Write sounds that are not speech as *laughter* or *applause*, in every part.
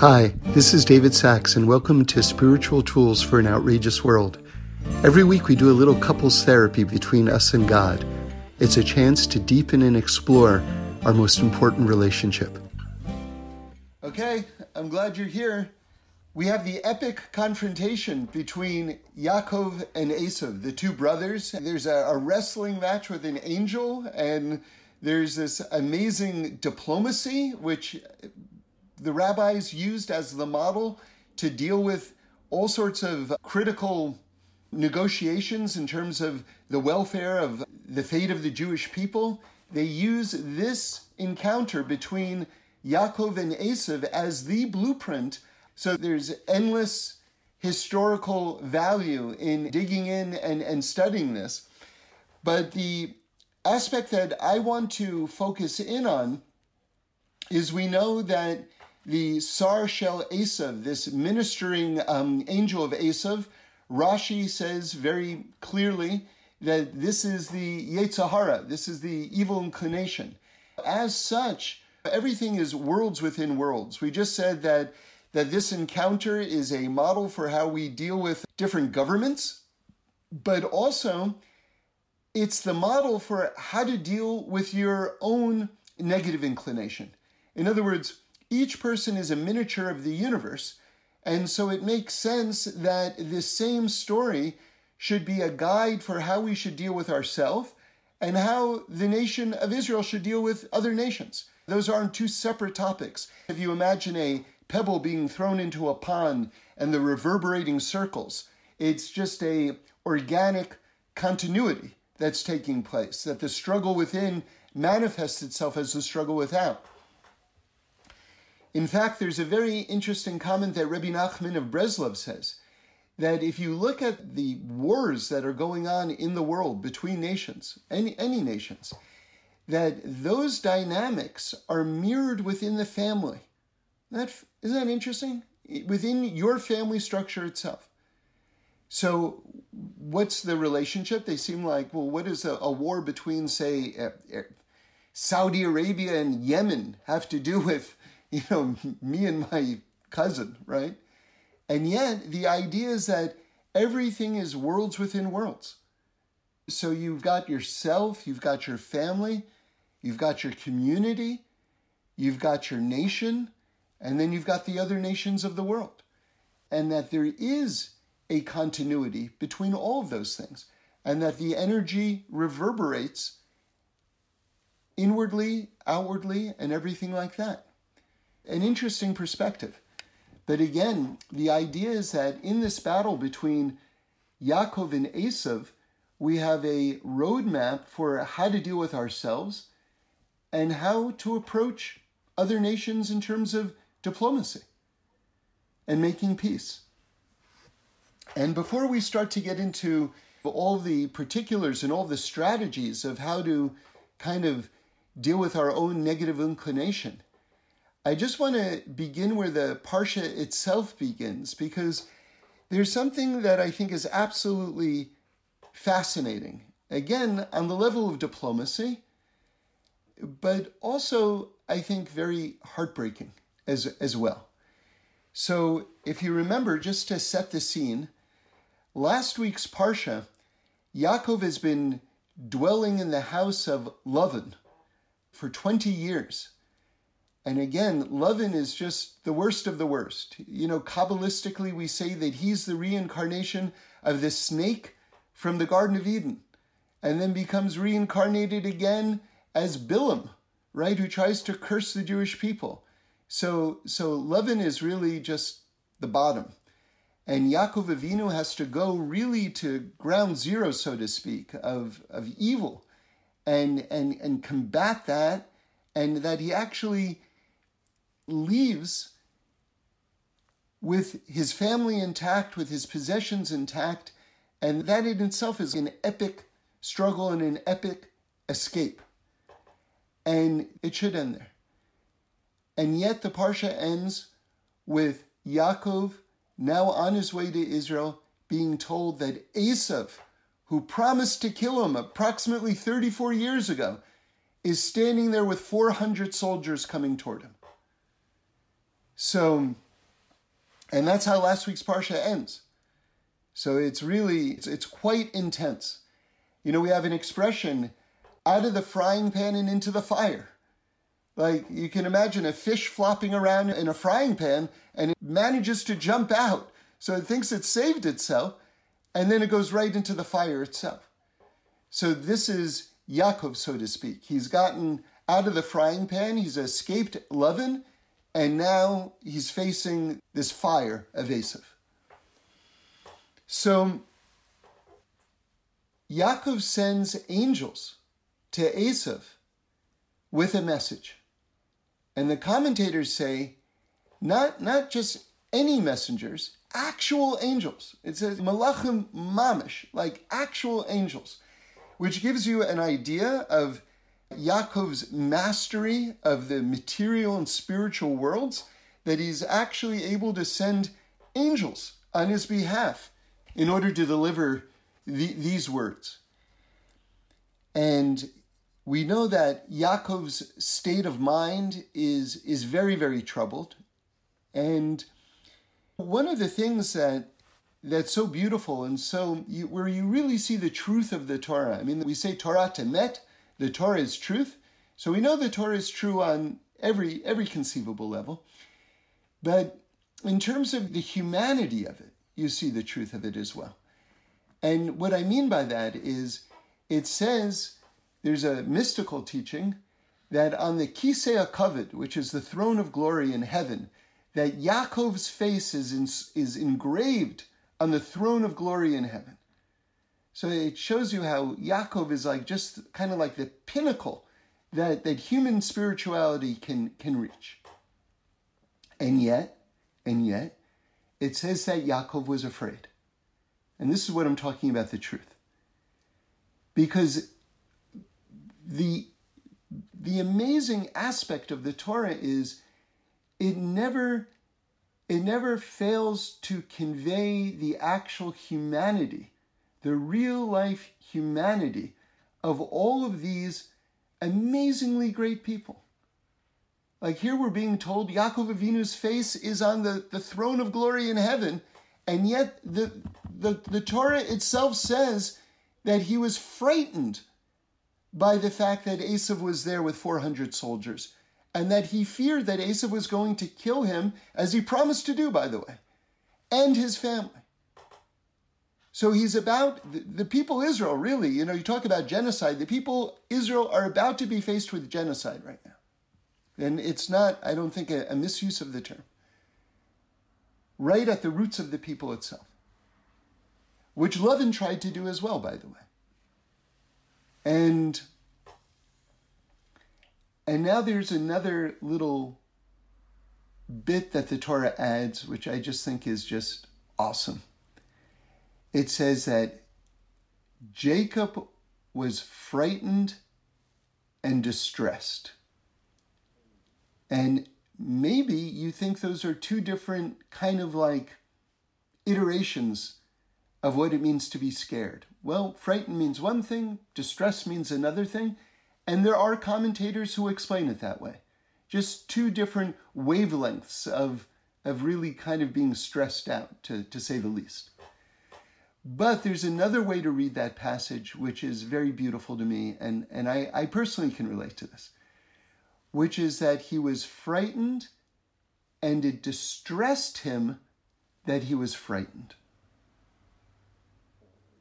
Hi, this is David Sacks, and welcome to Spiritual Tools for an Outrageous World. Every week we do a little couples therapy between us and God. It's a chance to deepen and explore our most important relationship. Okay, I'm glad you're here. We have the epic confrontation between Yaakov and Esav, the two brothers. There's a, a wrestling match with an angel, and there's this amazing diplomacy, which the rabbis used as the model to deal with all sorts of critical negotiations in terms of the welfare of the fate of the Jewish people. They use this encounter between Yaakov and Esav as the blueprint. So there's endless historical value in digging in and, and studying this. But the aspect that I want to focus in on is we know that the Sar Shel Esav, this ministering um, angel of Esav, Rashi says very clearly that this is the Yetzer Hara, this is the evil inclination. As such, everything is worlds within worlds. We just said that that this encounter is a model for how we deal with different governments, but also it's the model for how to deal with your own negative inclination. In other words, each person is a miniature of the universe, and so it makes sense that this same story should be a guide for how we should deal with ourselves and how the nation of Israel should deal with other nations. Those aren't two separate topics. If you imagine a pebble being thrown into a pond and the reverberating circles, it's just a organic continuity that's taking place, that the struggle within manifests itself as the struggle without. In fact, there's a very interesting comment that Rabbi Nachman of Breslov says that if you look at the wars that are going on in the world between nations, any, any nations, that those dynamics are mirrored within the family. That, isn't that interesting? Within your family structure itself. So, what's the relationship? They seem like, well, what does a, a war between, say, uh, Saudi Arabia and Yemen have to do with *laughs* you know, me and my cousin, right? And yet the idea is that everything is worlds within worlds. So you've got yourself, you've got your family, you've got your community, you've got your nation, and then you've got the other nations of the world. And that there is a continuity between all of those things, and that the energy reverberates inwardly, outwardly, and everything like that an interesting perspective. But again, the idea is that in this battle between Yaakov and Esav, we have a roadmap for how to deal with ourselves and how to approach other nations in terms of diplomacy and making peace. And before we start to get into all the particulars and all the strategies of how to kind of deal with our own negative inclination, I just want to begin where the Parsha itself begins because there's something that I think is absolutely fascinating. Again, on the level of diplomacy, but also I think very heartbreaking as, as well. So, if you remember, just to set the scene, last week's Parsha, Yaakov has been dwelling in the house of Lavan for 20 years. And again, Lavan is just the worst of the worst. You know, Kabbalistically, we say that he's the reincarnation of the snake from the Garden of Eden, and then becomes reincarnated again as Bilam, right, who tries to curse the Jewish people. So, so Lavan is really just the bottom. And Yaakov Avinu has to go really to ground zero, so to speak, of, of evil and, and, and combat that, and that he actually leaves with his family intact, with his possessions intact, and that in itself is an epic struggle and an epic escape. And it should end there. And yet the Parsha ends with Yaakov, now on his way to Israel, being told that Esav, who promised to kill him approximately 34 years ago, is standing there with 400 soldiers coming toward him. So And that's how last week's Parsha ends. So it's really, it's, it's quite intense. You know, we have an expression, out of the frying pan and into the fire. Like you can imagine a fish flopping around in a frying pan and it manages to jump out. So it thinks it saved itself and then it goes right into the fire itself. So this is Yaakov, so to speak. He's gotten out of the frying pan, he's escaped Lavan, and now he's facing this fire of Esav. So Yaakov sends angels to Esav with a message. And the commentators say, not, not just any messengers, actual angels. It says malachim mamish, like actual angels, which gives you an idea of Yaakov's mastery of the material and spiritual worlds, that he's actually able to send angels on his behalf in order to deliver the, these words. And we know that Yaakov's state of mind is, is very, very troubled. And one of the things that that's so beautiful and so you, where you really see the truth of the Torah. I mean, we say Torat emet, the Torah is truth. So we know the Torah is true on every every conceivable level. But in terms of the humanity of it, you see the truth of it as well. And what I mean by that is it says there's a mystical teaching that on the Kisei HaKavod, which is the throne of glory in heaven, that Yaakov's face is, in, is engraved on the throne of glory in heaven. So it shows you how Yaakov is like just kind of like the pinnacle that, that human spirituality can, can reach. And yet, and yet, it says that Yaakov was afraid. And this is what I'm talking about the truth. Because the, the amazing aspect of the Torah is it never it never fails to convey the actual humanity, the real life humanity of all of these amazingly great people. Like here we're being told Yaakov Avinu's face is on the, the throne of glory in heaven, and yet the, the, the Torah itself says that he was frightened by the fact that Esav was there with 400 soldiers and that he feared that Esav was going to kill him, as he promised to do, by the way, and his family. So he's about the, the people Israel, really, you know, you talk about genocide, the people Israel are about to be faced with genocide right now. And it's not, I don't think, a, a misuse of the term. Right at the roots of the people itself, which Lavan tried to do as well, by the way. And and now there's another little bit that the Torah adds, which I just think is just awesome. It says that Jacob was frightened and distressed. And maybe you think those are two different kind of like iterations of what it means to be scared. Well, frightened means one thing, distress means another thing. And there are commentators who explain it that way. Just two different wavelengths of, of really kind of being stressed out, to, to say the least. But there's another way to read that passage, which is very beautiful to me, and, and I, I personally can relate to this, which is that he was frightened and it distressed him that he was frightened.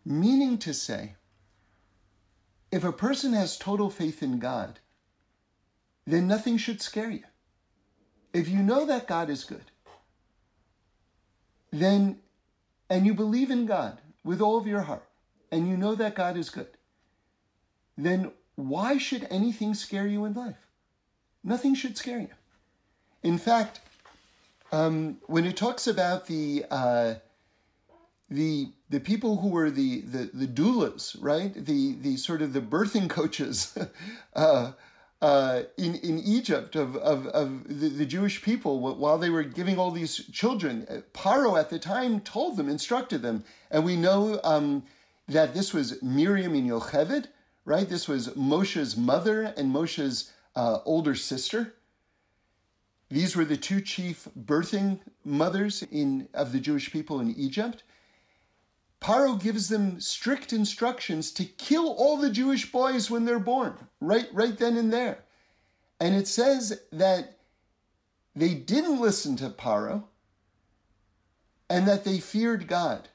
Meaning to say, if a person has total faith in God, then nothing should scare you. If you know that God is good, then, and you believe in God with all of your heart, and you know that God is good, then why should anything scare you in life? Nothing should scare you. In fact, um, when it talks about the uh, the the people who were the the, the doulas, right? The the sort of the birthing coaches *laughs* uh, uh, in in Egypt of of, of the, the, Jewish people while they were giving all these children. Uh, Paro at the time told them, instructed them, and we know um, that this was Miriam and Yocheved, right? This was Moshe's mother and Moshe's uh, older sister. These were the two chief birthing mothers in, of the Jewish people in Egypt. Paro gives them strict instructions to kill all the Jewish boys when they're born, right, right then and there. And it says that they didn't listen to Paro and that they feared God.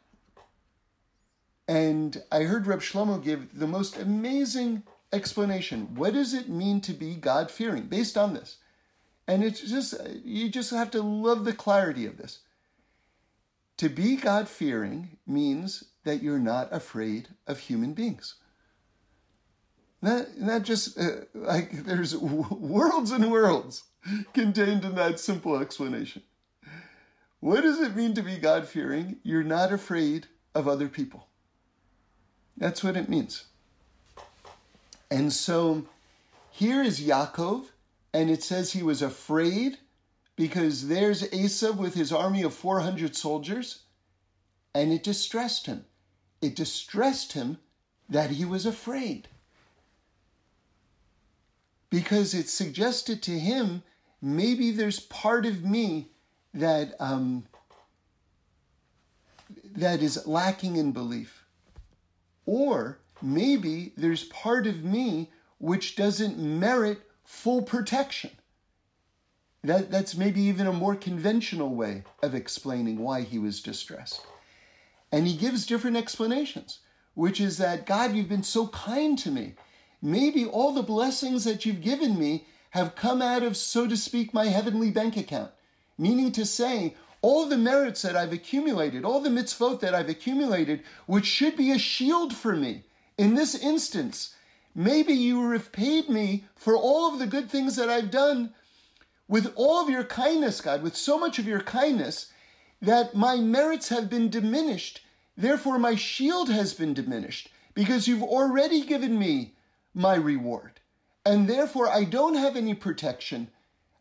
And I heard Reb Shlomo give the most amazing explanation. What does it mean to be God fearing based on this? And it's just, you just have to love the clarity of this. To be God fearing means that you're not afraid of human beings. That, that just, uh, like, there's *laughs* worlds and worlds contained in that simple explanation. What does it mean to be God fearing? You're not afraid of other people. That's what it means. And so here is Yaakov, and it says he was afraid because there's Esav with his army of 400 soldiers, and it distressed him. It distressed him that he was afraid. Because it suggested to him maybe there's part of me that um, that is lacking in belief, or maybe there's part of me which doesn't merit full protection. That, that's maybe even a more conventional way of explaining why he was distressed. And he gives different explanations, which is that God, you've been so kind to me. Maybe all the blessings that you've given me have come out of, so to speak, my heavenly bank account. Meaning to say, all the merits that I've accumulated, all the mitzvot that I've accumulated, which should be a shield for me. In this instance, maybe you repaid me for all of the good things that I've done with all of your kindness, God, with so much of your kindness that my merits have been diminished. Therefore, my shield has been diminished because you've already given me my reward. And therefore, I don't have any protection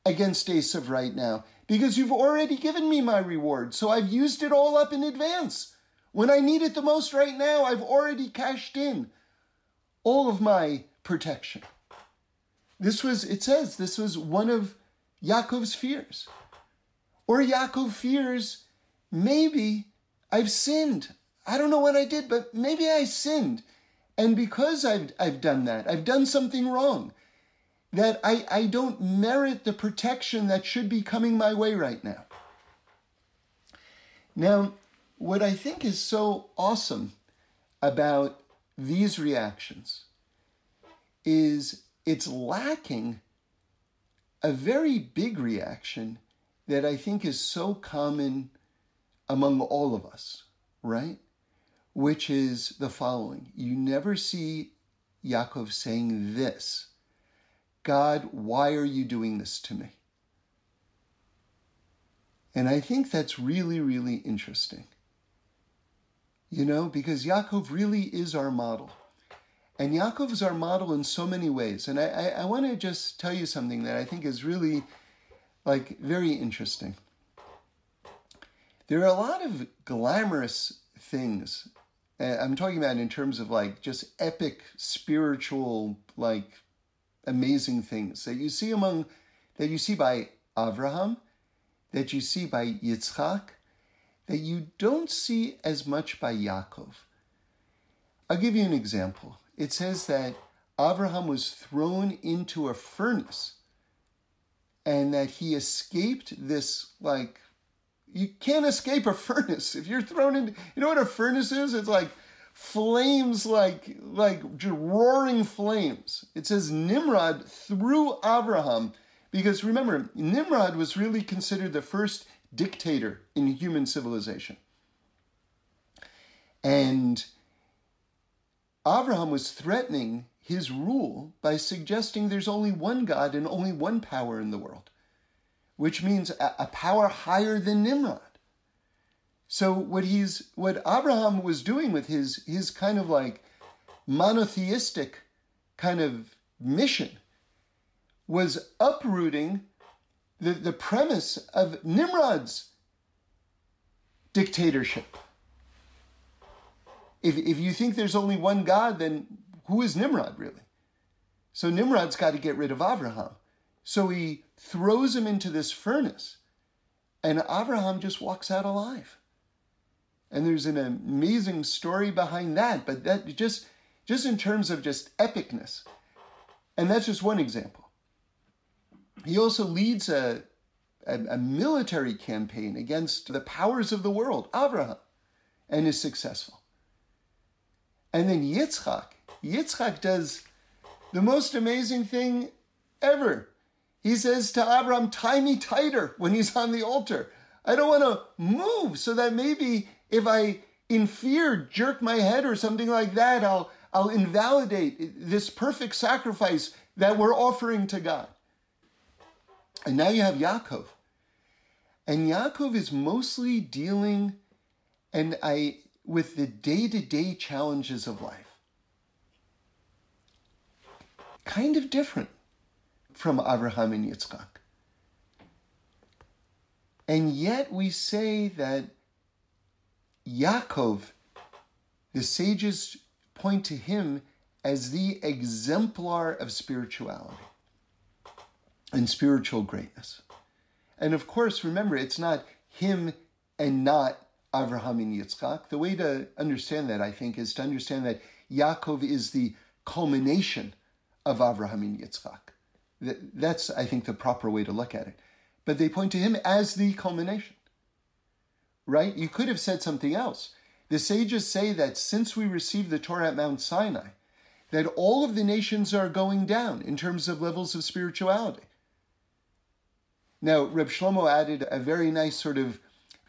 against Esav right now because you've already given me my reward. So I've used it all up in advance. When I need it the most right now, I've already cashed in all of my protection. This was, it says, this was one of Yaakov's fears. Or Yaakov fears, maybe I've sinned. I don't know what I did, but maybe I sinned. And because I've, I've done that, I've done something wrong, that I, I don't merit the protection that should be coming my way right now. Now, what I think is so awesome about these reactions is it's lacking a very big reaction that I think is so common among all of us, right? which is the following You never see Yaakov saying this God, why are you doing this to me? And I think that's really, really interesting. You know, because Yaakov really is our model. And Yaakov is our model in so many ways. And I, I, I want to just tell you something that I think is really, like, very interesting. There are a lot of glamorous things uh, I'm talking about in terms of like just epic spiritual, like amazing things that you see among, that you see by Abraham, that you see by Yitzchak, that you don't see as much by Yaakov. I'll give you an example. It says that Abraham was thrown into a furnace and that he escaped this like you can't escape a *laughs* furnace if you're thrown in. You know what a furnace is? It's like flames, like like just roaring flames. It says Nimrod threw Abraham because remember Nimrod was really considered the first dictator in human civilization, and Abraham was threatening his rule by suggesting there's only one God and only one power in the world which means a, a power higher than Nimrod. So what he's what Abraham was doing with his his kind of like monotheistic kind of mission was uprooting the, the premise of Nimrod's dictatorship. If, if you think there's only one God, then who is Nimrod really? So Nimrod's got to get rid of Abraham So he throws him into this furnace, and Abraham just walks out alive. And there's an amazing story behind that, but that just just in terms of just epicness. And that's just one example. He also leads a, a, a military campaign against the powers of the world, Abraham, and is successful. And then Yitzchak, Yitzchak does the most amazing thing ever. He says to Abraham, tie me tighter when he's on the altar. I don't want to move so that maybe if I in fear jerk my head or something like that, I'll I'll invalidate this perfect sacrifice that we're offering to God. And now you have Yaakov. And Yaakov is mostly dealing and I with the day-to-day challenges of life. Kind of different from Abraham and Yitzchak. And yet we say that Yaakov, the sages point to him as the exemplar of spirituality and spiritual greatness. And of course, remember, it's not him and not Avraham and Yitzchak. The way to understand that, I think, is to understand that Yaakov is the culmination of Avraham and Yitzchak. That's, I think, the proper way to look at it. But they point to him as the culmination. Right? You could have said something else. The sages say that since we received the Torah at Mount Sinai, that all of the nations are going down in terms of levels of spirituality. Now, Reb Shlomo added a very nice sort of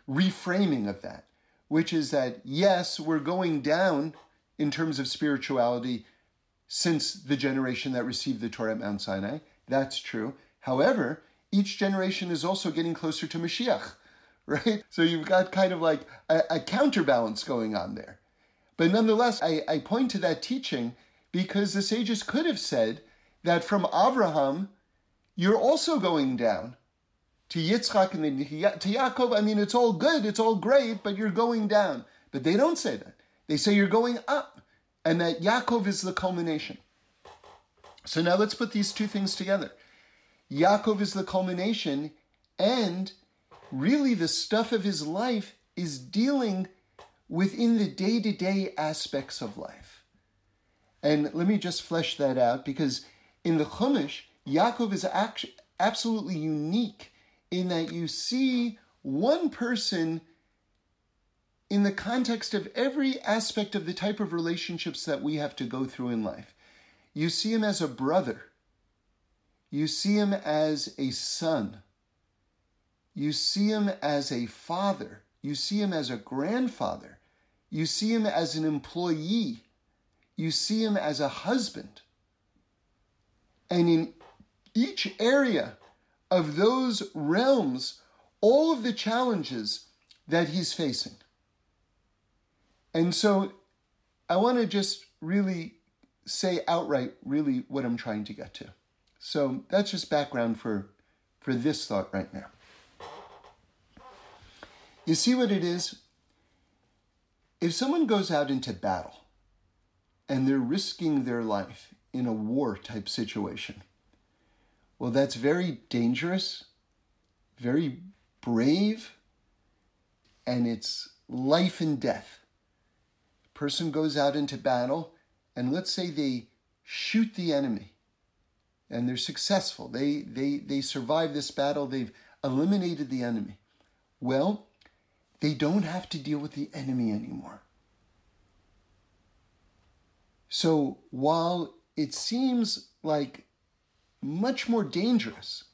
reframing of that, which is that yes, we're going down in terms of spirituality since the generation that received the Torah at Mount Sinai. That's true. However, each generation is also getting closer to Mashiach, *laughs* right? So you've got kind of like a, a counterbalance going on there. But nonetheless, I, I point to that teaching because the sages could have said that from Abraham, you're also going down to Yitzchak and then to Yaakov. I mean, it's all good, it's all great, but you're going down. But they don't say that. They say you're going up, and that Yaakov is the culmination. So now let's put these two things together. Yaakov is the culmination, and really the stuff of his life is dealing within the day to day aspects of life. And let me just flesh that out because in the Chumash, Yaakov is actually absolutely unique in that you see one person in the context of every aspect of the type of relationships that we have to go through in life. You see him as a brother. You see him as a son. You see him as a father. You see him as a grandfather. You see him as an employee. You see him as a husband. And in each area of those realms, all of the challenges that he's facing. And so I want to just really say outright really what I'm trying to get to. So that's just background for, for this thought right now. You see what it is? If someone goes out into battle and they're risking their life in a war type situation, well, that's very dangerous, very brave, and it's life and death. person goes out into battle, and let's say they shoot the enemy, and they're successful. They, they, they survive this battle, they've eliminated the enemy. Well, they don't have to deal with the enemy anymore. So while it seems like much more dangerous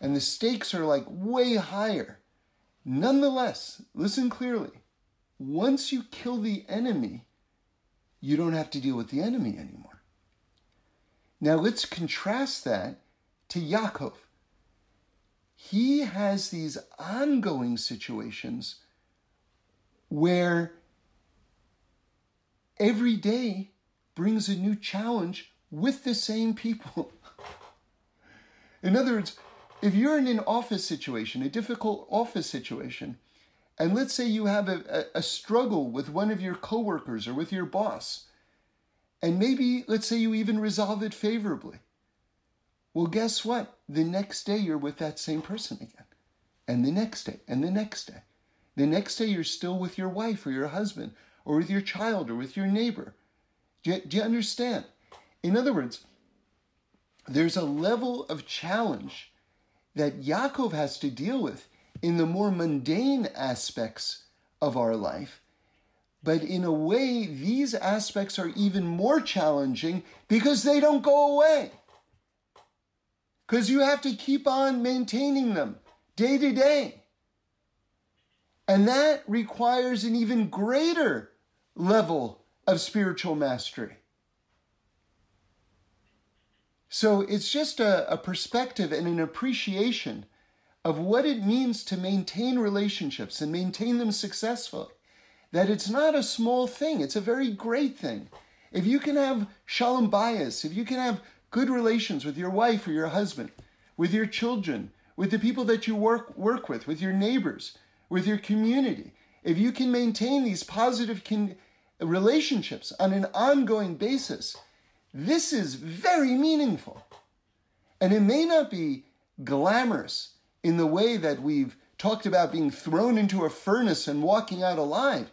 and the stakes are like way higher, nonetheless, listen clearly. Once you kill the enemy, you don't have to deal with the enemy anymore. Now let's contrast that to Yaakov he has these ongoing situations where every day brings a new challenge with the same people. *laughs* in other words, if you're in an office situation, a difficult office situation, and let's say you have a, a, struggle with one of your coworkers or with your boss, and maybe let's say you even resolve it favorably. Well, guess what? The next day you're with that same person again. And the next day, and the next day. The next day you're still with your wife or your husband or with your child or with your neighbor. Do you, do you understand? In other words, there's a level of challenge that Yaakov has to deal with in the more mundane aspects of our life. But in a way, these aspects are even more challenging because they don't go away. Because you have to keep on maintaining them day to day. And that requires an even greater level of spiritual mastery. So it's just a, a, perspective and an appreciation of what it means to maintain relationships and maintain them successfully. That it's not a small thing, it's a very great thing. If you can have shalom bayis, if you can have good relations with your wife or your husband, with your children, with the people that you work, work with, with your neighbors, with your community, if you can maintain these positive con- relationships on an ongoing basis, this is very meaningful. And it may not be glamorous in the way that we've talked about being thrown into a furnace and walking out alive,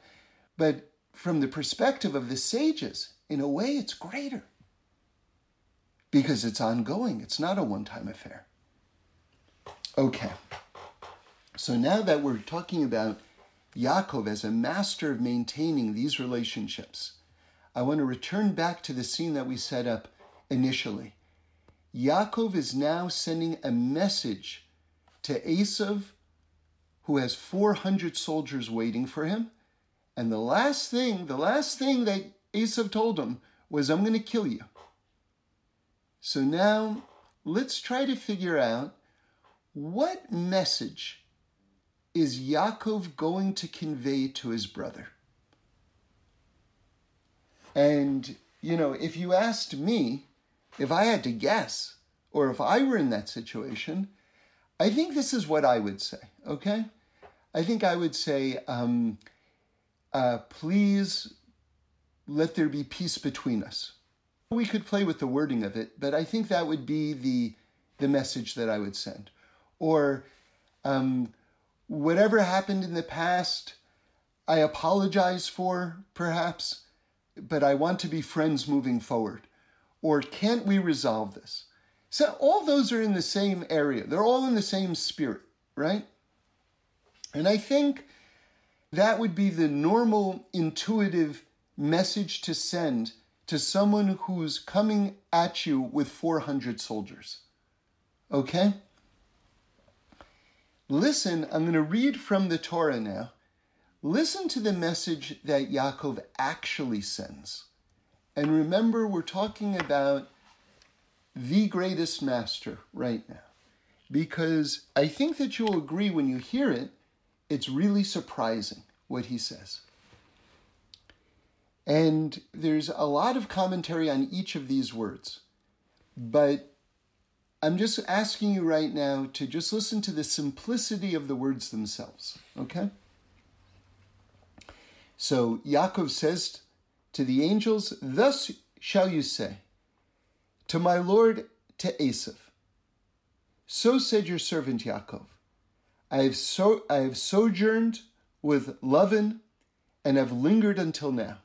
but from the perspective of the sages, in a way, it's greater because it's ongoing, it's not a one time affair. Okay, so now that we're talking about Yaakov as a master of maintaining these relationships, I want to return back to the scene that we set up initially. Yaakov is now sending a message to Esav, who has 400 soldiers waiting for him. And the last thing, the last thing that Esav told him was, I'm going to kill you. So now let's try to figure out what message is Yaakov going to convey to his brother? And, you know, if you asked me, if I had to guess, or if I were in that situation, I think this is what I would say, okay? I think I would say, um, uh, please let there be peace between us. We could play with the wording of it, but I think that would be the, the message that I would send. Or, um, whatever happened in the past, I apologize for, perhaps but I want to be friends moving forward? Or can't we resolve this? So all those are in the same area. They're all in the same spirit, right? And I think that would be the normal intuitive message to send to someone who's coming at you with 400 soldiers. Okay? Listen, I'm going to read from the Torah now Listen to the message that Yaakov actually sends. And remember, we're talking about the greatest master right now. Because I think that you'll agree when you hear it, it's really surprising what he says. And there's a lot of commentary on each of these words. But I'm just asking you right now to just listen to the simplicity of the words themselves, okay? So Yaakov says to the angels, Thus shall you say, to my Lord, to Esav, So said your servant Yaakov, I have, so, I have sojourned with Lavan and have lingered until now,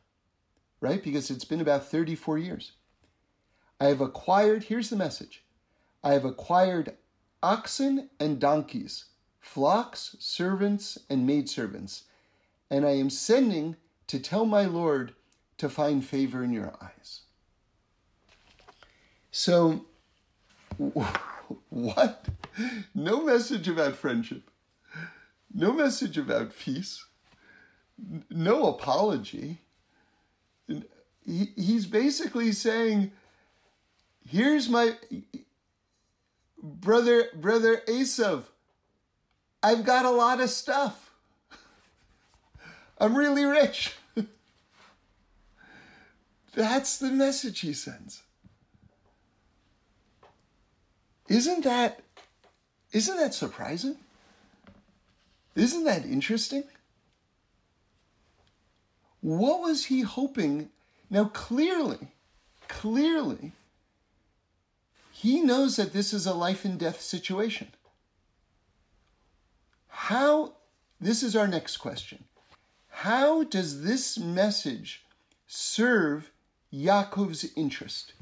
right? Because it's been about 34 years. I have acquired, here's the message I have acquired oxen and donkeys, flocks, servants, and maidservants and I am sending to tell my Lord to find favor in your eyes. So, *laughs* what? No message about friendship, no message about peace, no apology. He's basically saying, here's my brother, brother Esav. I've got a lot of stuff. I'm really rich. *laughs* That's the message he sends. Isn't that isn't that surprising? Isn't that interesting? What was he hoping? Now clearly, clearly he knows that this is a life and death situation. How, this is our next question. How does this message serve Yaakov's interest?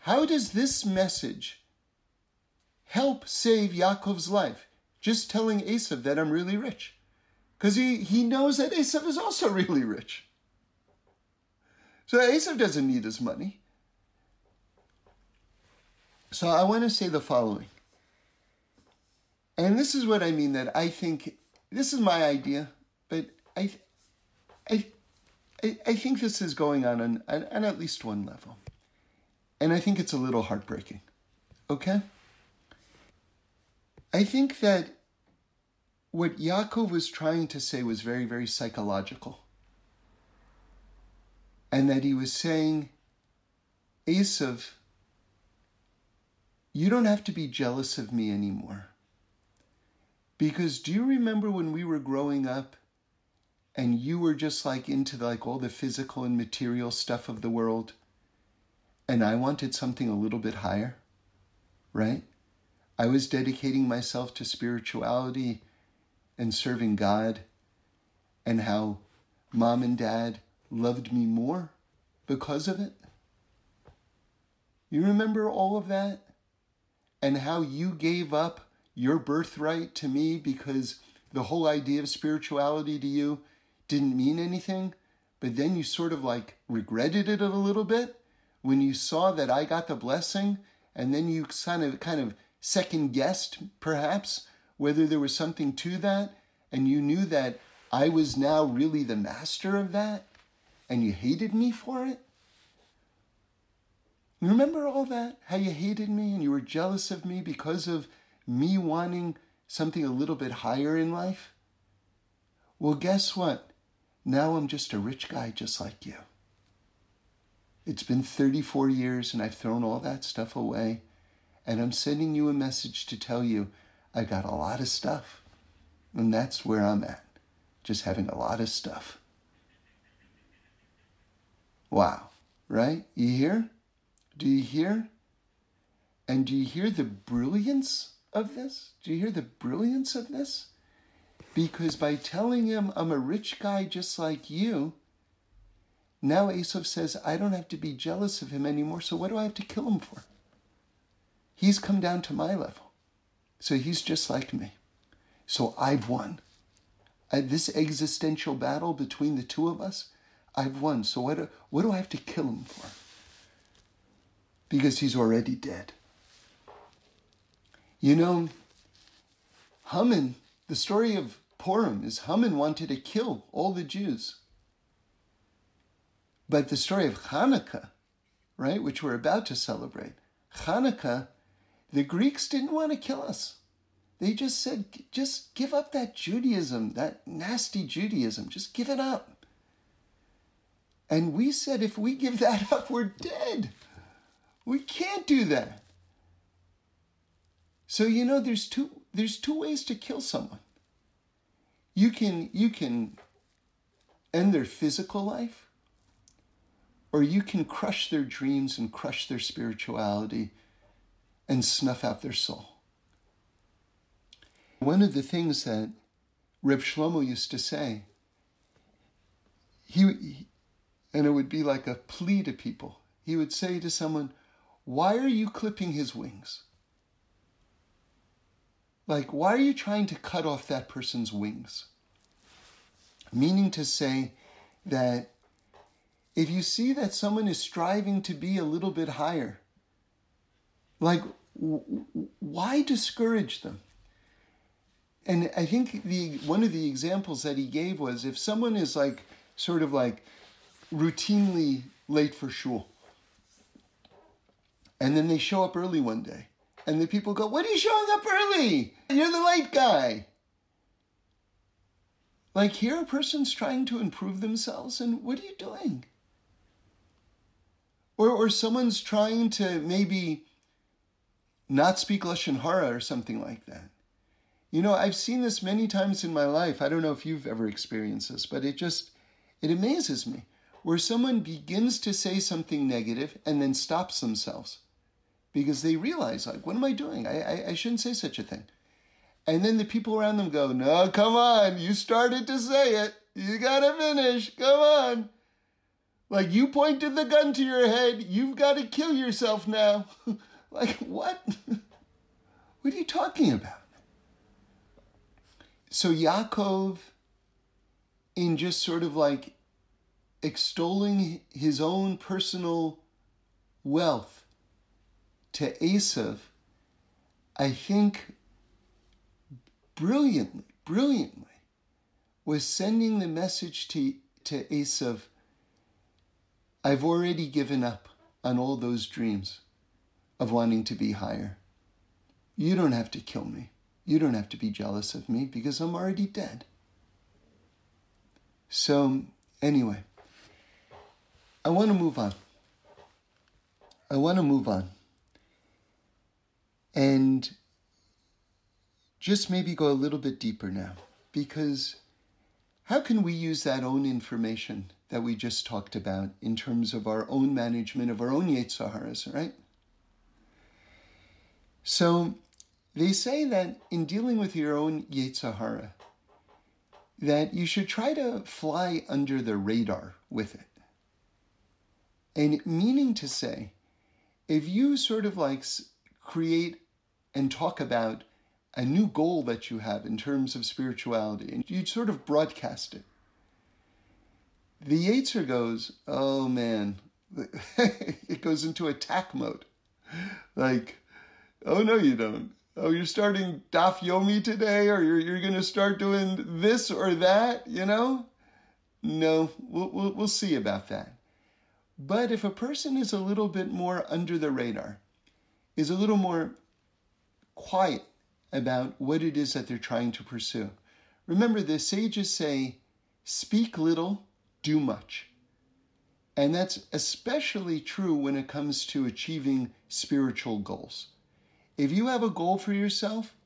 How does this message help save Yaakov's life? Just telling Esav that I'm really rich. Because he, he knows that Esav is also *laughs* really rich. So Esav doesn't need his money. So I want to say the following. And this is what I mean that I think this is my idea, but I I I, think this is going on, on on at least one level. And I think it's a little heartbreaking. Okay? I think that what Yaakov was trying to say was very, very psychological. And that he was saying, Esav, you don't have to be jealous of me anymore. Because do you remember when we were growing up and you were just like into like all the physical and material stuff of the world and I wanted something a little bit higher, right? I was dedicating myself to spirituality and serving God and how mom and dad loved me more because of it. You remember all of that? And how you gave up your birthright to me because the whole idea of spirituality to you didn't mean anything, but then you sort of like regretted it a little bit when you saw that I got the blessing, and then you kind of kind of second guessed perhaps whether there was something to that, and you knew that I was now really the master of that, and you hated me for it? Remember all that? How you hated me and you were jealous of me because of me wanting something a little bit higher in life? Well, guess what? Now I'm just a rich guy just like you. It's been 34 years and I've thrown all that stuff away. And I'm sending you a message to tell you I got a lot of stuff. And that's where I'm at. Just having a lot of stuff. Wow, right? You hear? Do you hear? And do you hear the brilliance of this? Do you hear the brilliance of this? Because by telling him I'm a rich guy just like you, now Esav says, I don't have to be jealous of him anymore, so what do I have to kill him for? He's come down to my level. So he's just like me. So I've won. this existential battle between the two of us, I've won. So what do, what do I have to kill him for? Because he's already dead. You know, Haman, the story of Purim is Haman wanted to kill all the Jews. But the story of Hanukkah, right, which we're about to celebrate, Hanukkah, the Greeks didn't want to kill us. They just said, just give up that Judaism, that nasty Judaism, just give it up. And we said, if we give that *laughs* up, we're dead. We can't do that. So you know, there's two there's two ways to kill someone. You can you can end their physical life, or you can crush their dreams and crush their spirituality and snuff out their soul. One of the things that Reb Shlomo used to say, he, and it would be like a plea to people. He would say to someone, Why are you clipping his wings? Like, why are you trying to cut off that person's wings? Meaning to say that if you see that someone is striving to be a little bit higher, like, w- why discourage them? And I think the one of the examples that he gave was if someone is like sort of like routinely late for shul, and then they show up early one day, and the people go, "What are you showing up early? You're the late guy." Like here, a person's trying to improve themselves, and what are you doing? Or, or someone's trying to maybe not speak Lashon Hara or something like that. You know, I've seen this many times in my life. I don't know if you've ever experienced this, but it just, it amazes me where someone begins to say something negative and then stops themselves because they realize, like, what am I doing? I, I, I shouldn't say such a thing. And then the people around them go, no, come on. You started to say it. You got to finish. Come on. Like you pointed the gun to your head. You've got to kill yourself now. *laughs* like, what? *laughs* what are you talking about? So Yaakov, in just sort of like extolling his own personal wealth to Esav, I think brilliantly, brilliantly, was sending the message to, to Esav I've already given up on all those dreams of wanting to be higher. You don't have to kill me. You don't have to be jealous of me because I'm already dead. So, anyway, I want to move on. I want to move on. And just maybe go a little bit deeper now because how can we use that own information that we just talked about in terms of our own management of our own Yetzer right? So they say that in dealing with your own Yetzer that you should try to fly under the radar with it. And meaning to say, if you sort of like create and talk about a new goal that you have in terms of spirituality, and you sort of broadcast it. The Yetzer goes, oh man, *laughs* it goes into attack mode. Like, oh no, you don't. Oh, you're starting Daf Yomi today, or you're, you're going to start doing this or that, you know? No, we'll, we'll, we'll see about that. But if a person is a little bit more under the radar, is a little more quiet about what it is that they're trying to pursue. Remember, the sages say, speak little, do much. And that's especially true when it comes to achieving spiritual goals. If you have a goal for yourself,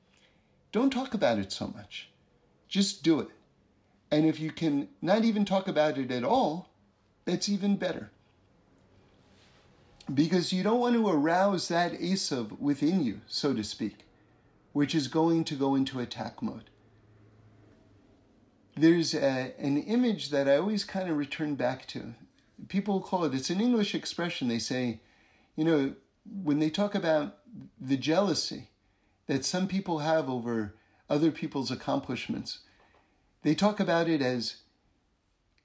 don't talk about it so much. Just do it. And if you can not even talk about it at all, that's even better. Because you don't want to arouse that Esav within you, so to speak which is going to go into attack mode. There's a, an image that I always kind of return back to. People call it, it's an English expression. They say, you know, when they talk about the jealousy that some people have over other people's accomplishments, they talk about it as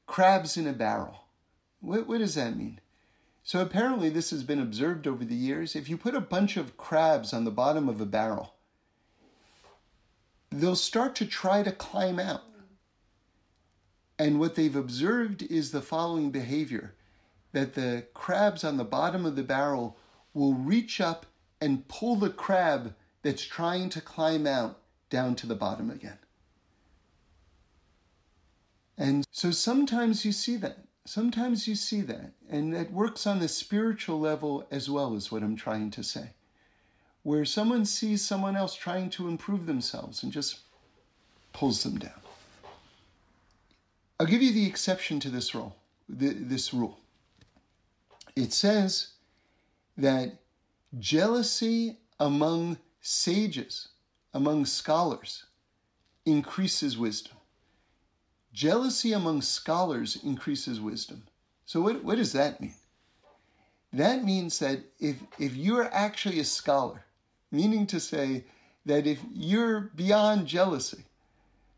crabs in a barrel. What, what does that mean? So apparently, this has been observed over the years. If you put a bunch of crabs on the bottom of a barrel, they'll start to try to climb out. And what they've observed is the following behavior that the crabs on the bottom of the barrel will reach up and pull the crab that's trying to climb out down to the bottom again. And so sometimes you see that. Sometimes you see that. And it works on the spiritual level as well, is what I'm trying to say where someone sees someone else trying to improve themselves and just pulls them down. I'll give you the exception to this rule. This rule. It says that jealousy among sages, among scholars, increases wisdom. Jealousy among scholars increases wisdom. So, what, what does that mean? That means that if, if you're actually a scholar meaning to say that if you're beyond jealousy,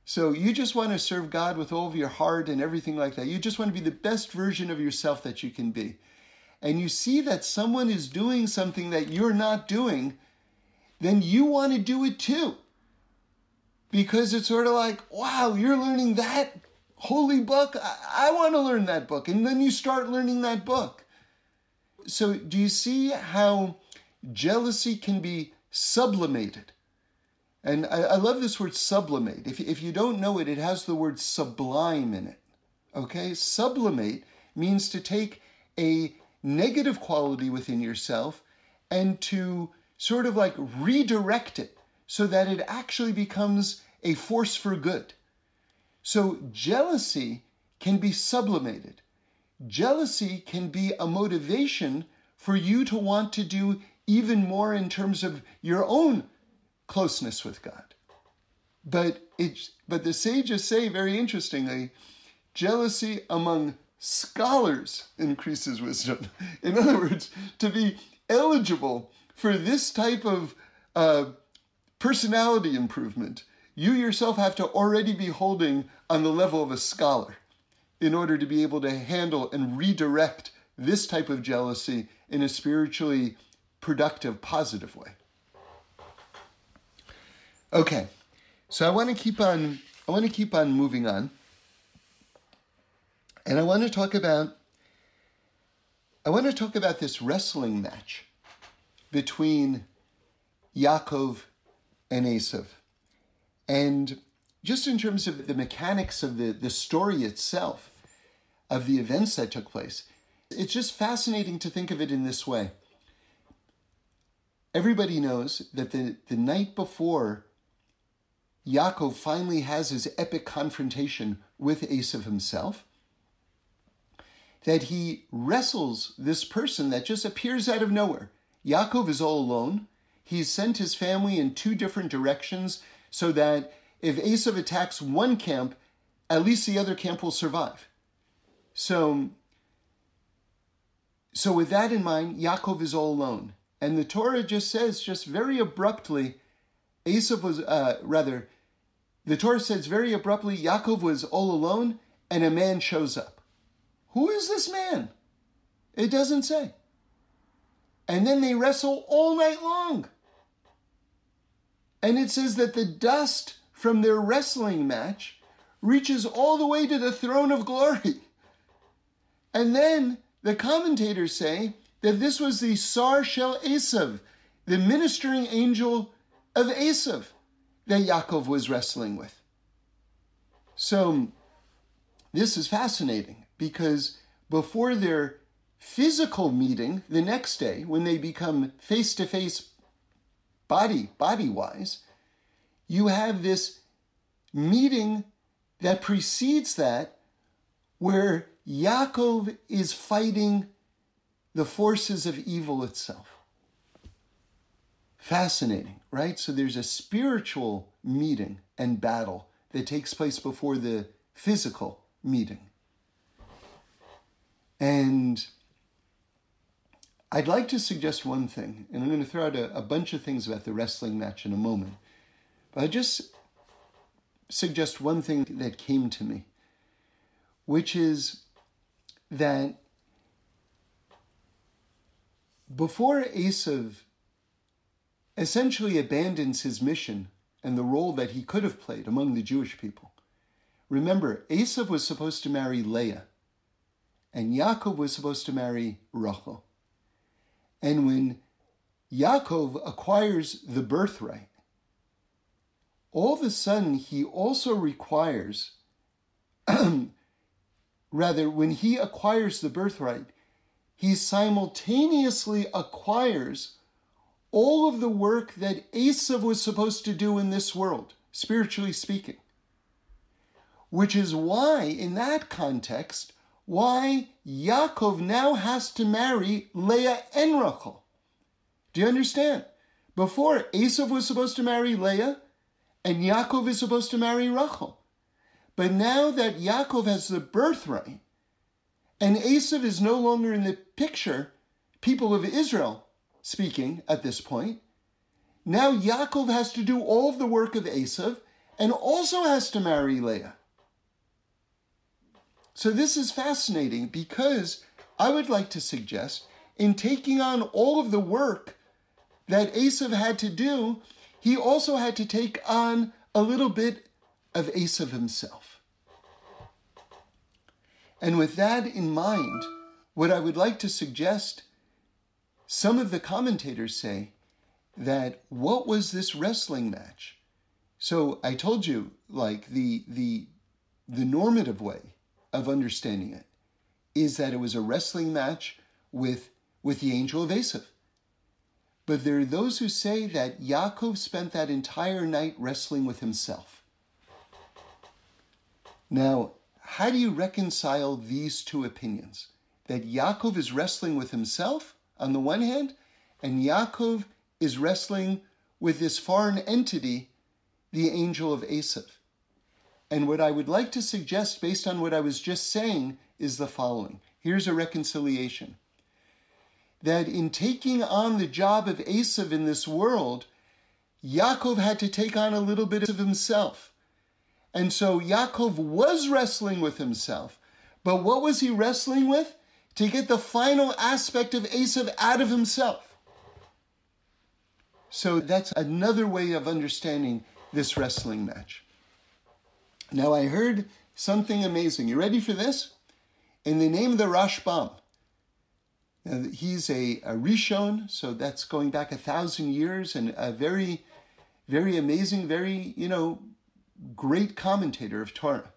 so you just want to serve God with all of your heart and everything like that, you just want to be the best version of yourself that you can be, and you see that someone is doing something that you're not doing, then you want to do it too. Because it's sort of like, wow, you're learning that holy book. I, I want to learn that book. And then you start learning that book. So, do you see how jealousy can be sublimated. And I, I, love this word sublimate. If, if you don't know it, it has the word sublime in it. Okay? Sublimate means to take a negative quality within yourself and to sort of like redirect it so that it actually becomes a force for good. So jealousy can be sublimated. Jealousy can be a motivation for you to want to do even more in terms of your own closeness with God. But it, but the sages say very interestingly, jealousy among scholars increases wisdom. *laughs* In other words, to be eligible for this type of uh, personality improvement, you yourself have to already be holding on the level of a scholar in order to be able to handle and redirect this type of jealousy in a spiritually productive, positive way. Okay, so I want to keep on. I want to keep on moving on, and I want to talk about. I want to talk about this wrestling match between Yaakov and Esav, and just in terms of the mechanics of the, the story itself, of the events that took place, it's just fascinating to think of it in this way. Everybody knows that the, the night before Yaakov finally has his epic confrontation with Esav himself, that he wrestles this person that just appears out of nowhere. Yaakov is all alone. He's sent his family in two different directions so that if Esav attacks one camp, at least the other camp will survive. So, so with that in mind, Yaakov is all alone. And the Torah just says, just very abruptly, Esav was, uh, rather, the Torah says very abruptly, Yaakov was all alone and a man shows up. Who is this man? It doesn't say. And then they wrestle all night long. And it says that the dust from their wrestling match reaches all the way to the throne of glory. And then the commentators say that this was the Sar Shel Esav, the ministering angel of Esav that Yaakov was wrestling with. So this is fascinating because before their physical meeting the next day, when they become face to face body, body wise, you have this meeting that precedes that where Yaakov is fighting the forces of evil itself. Fascinating, right? So there's a spiritual meeting and battle that takes place before the physical meeting. And I'd like to suggest one thing, and I'm going to throw out a, a bunch of things about the wrestling match in a moment. But I just suggest one thing that came to me, which is that before Esav essentially abandons his mission and the role that he could have played among the Jewish people. Remember, Esav was supposed to marry Leah, and Yaakov was supposed to marry Rachel. And when Yaakov acquires the birthright, all of a sudden he also requires, *clears throat* rather, when he acquires the birthright, he simultaneously acquires all of the work that Esav was supposed to do in this world, spiritually speaking. Which is why, in that context, why Yaakov now has to marry Leah and Rachel. Do you understand? Before, Esav was supposed to marry Leah, and Yaakov is supposed to marry Rachel. But now that Yaakov has the birthright, and Esav is no longer in the picture, people of Israel speaking at this point. Now Yaakov has to do all of the work of Esav and also has to marry Leah. So this is fascinating because I would like to suggest in taking on all of the work that Esav had to do, he also had to take on a little bit of Esav himself. And with that in mind, what I would like to suggest some of the commentators say that what was this wrestling match? So I told you, like the the the normative way of understanding it is that it was a wrestling match with with the angel of Esav. But there are those who say that Yaakov spent that entire night wrestling with himself. Now, how do you reconcile these two opinions? That Yaakov is wrestling with himself on the one hand, And Yaakov is wrestling with this foreign entity, the angel of Esav. And what I would like to suggest, based on what I was just saying, is the following. Here's a reconciliation. That in taking on the job of Esav in this world, Yaakov had to take on a little bit of himself. And so Yaakov was wrestling with himself. But what was he wrestling with? To get the final aspect of Esav out of himself. So that's another way of understanding this wrestling match. Now, I heard something amazing. You ready for this? In the name of the Rashbam, now, he's a, a Rishon, so that's going back a thousand years, and a very, very amazing, very, you know, great commentator of Torah.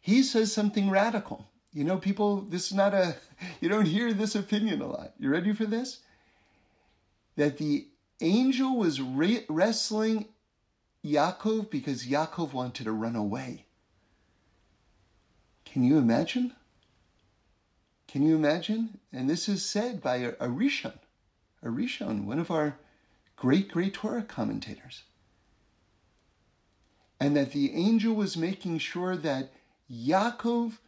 He says something radical. You know, people, this is not a, *laughs* you don't hear this opinion a lot. You ready for this? That the angel was re- wrestling Yaakov because Yaakov wanted to run away. Can you imagine? Can you imagine? And this is said by a, Rishon, a Rishon, one of our great, great Torah commentators. And that the angel was making sure that Yaakov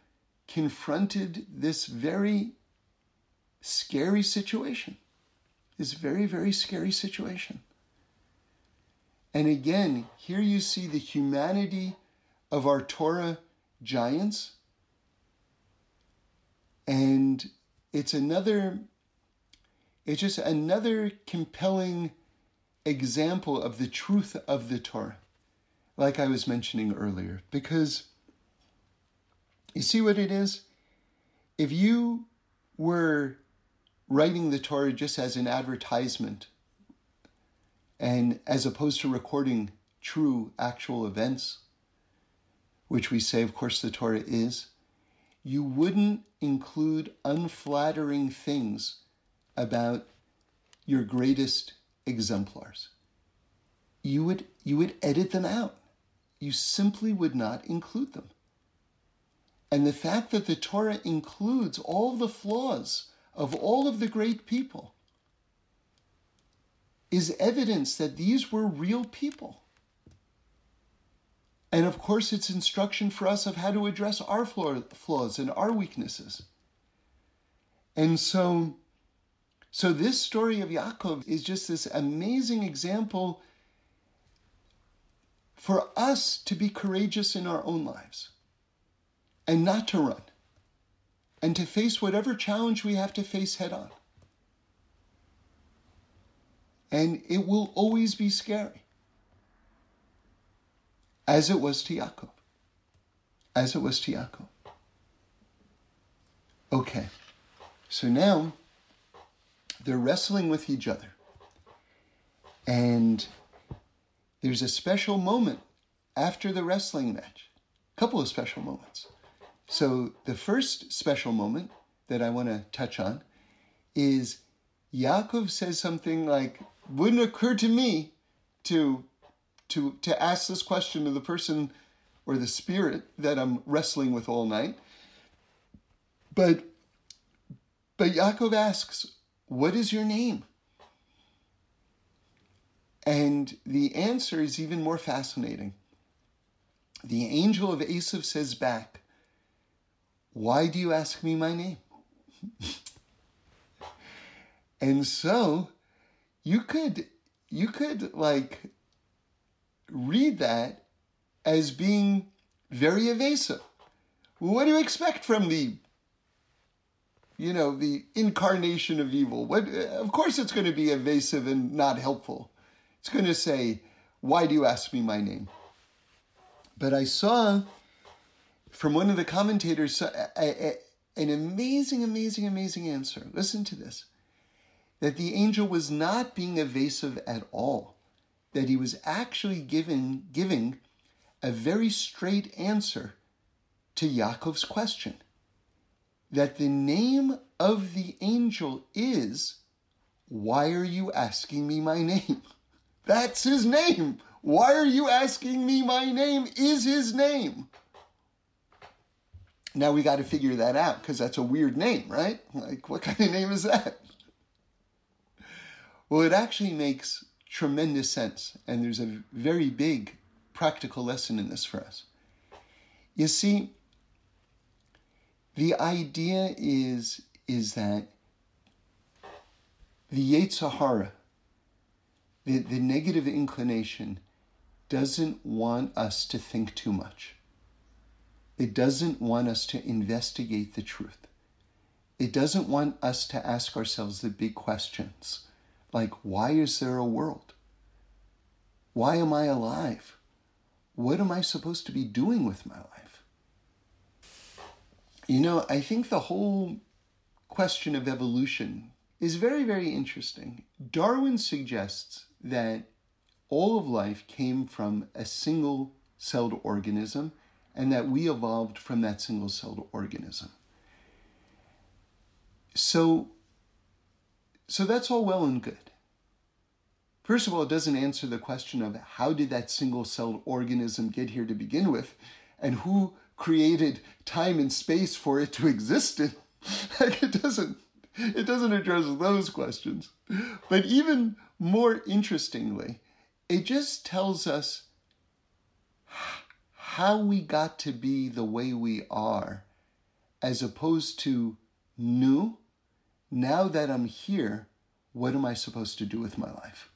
confronted this very scary situation, this very, very scary situation. And again, here you see the humanity of our Torah giants. And it's another, it's just another compelling example of the truth of the Torah, like I was mentioning earlier. Because you see what it is? If you were writing the Torah just as an advertisement, and as opposed to recording true, actual events, which we say, of course, the Torah is, you wouldn't include unflattering things about your greatest exemplars. You would, you would edit them out. You simply would not include them. And the fact that the Torah includes all the flaws of all of the great people is evidence that these were real people. And of course, it's instruction for us of how to address our flaws and our weaknesses. And so, so this story of Yaakov is just this amazing example for us to be courageous in our own lives and not to run and to face whatever challenge we have to face head on. And it will always be scary as it was to Yaakov. As it was to Yaakov. Okay, so now they're wrestling with each other. And there's a special moment after the wrestling match, a couple of special moments. So, the first special moment that I want to touch on is Yaakov says something like, Wouldn't occur to me to to, to ask this question to the person or the spirit that I'm wrestling with all night. But, but Yaakov asks, What is your name? And the answer is even more fascinating. The angel of Esav says back, Why do you ask me my name? *laughs* and so you could you could like read that as being very evasive. what do you expect from the, you know, the incarnation of evil? What, of course, it's going to be evasive and not helpful. It's going to say, "Why do you ask me my name?" But I saw from one of the commentators an amazing, amazing, amazing answer. Listen to this: that the angel was not being evasive at all that he was actually giving, giving a very straight answer to Yaakov's question. That the name of the angel is, Why are you asking me my name? *laughs* That's his name. Why are you asking me my name? Is his name. Now we got to figure that out because that's a weird name, right? Like, what kind of name is that? Well, it actually makes tremendous sense, and there's a very big practical lesson in this for us. You see, the idea is, is that the Yetzer Hara, the, the negative inclination, doesn't want us to think too much. It doesn't want us to investigate the truth. It doesn't want us to ask ourselves the big questions like, why is there a world? Why am I alive? What am I supposed to be doing with my life? You know, I think the whole question of evolution is very, very interesting. Darwin suggests that all of life came from a single celled organism and that we evolved from that single celled organism. So, so that's all well and good. First of all, it doesn't answer the question of how did that single celled organism get here to begin with and who created time and space for it to exist in. *laughs* like it doesn't it doesn't address those questions. But even more interestingly, it just tells us how we got to be the way we are, as opposed to new. Now that I'm here, what am I supposed to do with my life?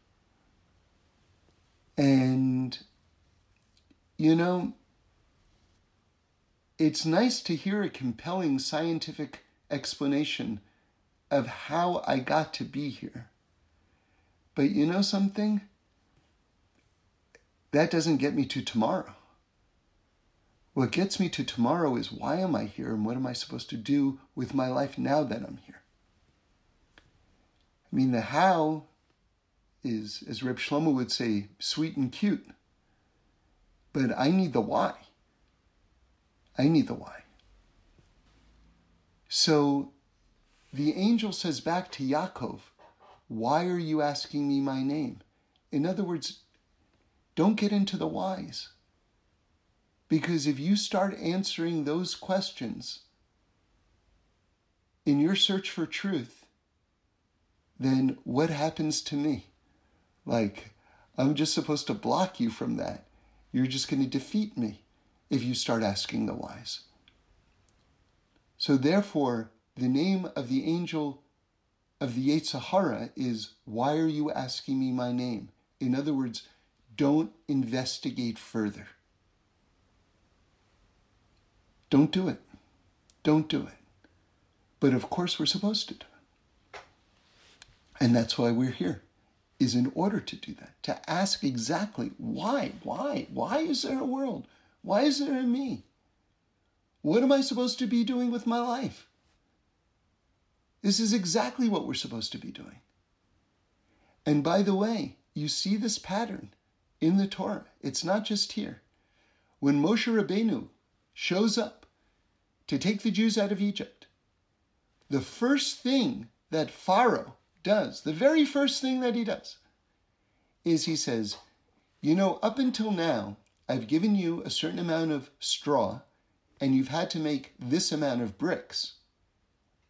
And, you know, it's nice to hear a compelling scientific explanation of how I got to be here. But you know something? That doesn't get me to tomorrow. What gets me to tomorrow is why am I here and what am I supposed to do with my life now that I'm here? I mean, the how is, as Reb Shlomo would say, sweet and cute. But I need the why. I need the why. So the angel says back to Yaakov, Why are you asking me my name? In other words, don't get into the whys. Because if you start answering those questions in your search for truth, then what happens to me? Like, I'm just supposed to block you from that. You're just going to defeat me if you start asking the whys. So, therefore, the name of the angel of the Yetzer Hara is, Why are you asking me my name? In other words, don't investigate further. Don't do it. Don't do it. But of course, we're supposed to do. And that's why we're here is in order to do that, to ask exactly why, why, why is there a world? Why is there a me? What am I supposed to be doing with my life? This is exactly what we're supposed to be doing. And by the way, you see this pattern in the Torah. It's not just here. When Moshe Rabbeinu shows up to take the Jews out of Egypt, the first thing that Pharaoh does, the very first thing that he does, is he says, You know, up until now, I've given you a certain amount of straw, and you've had to make this amount of bricks.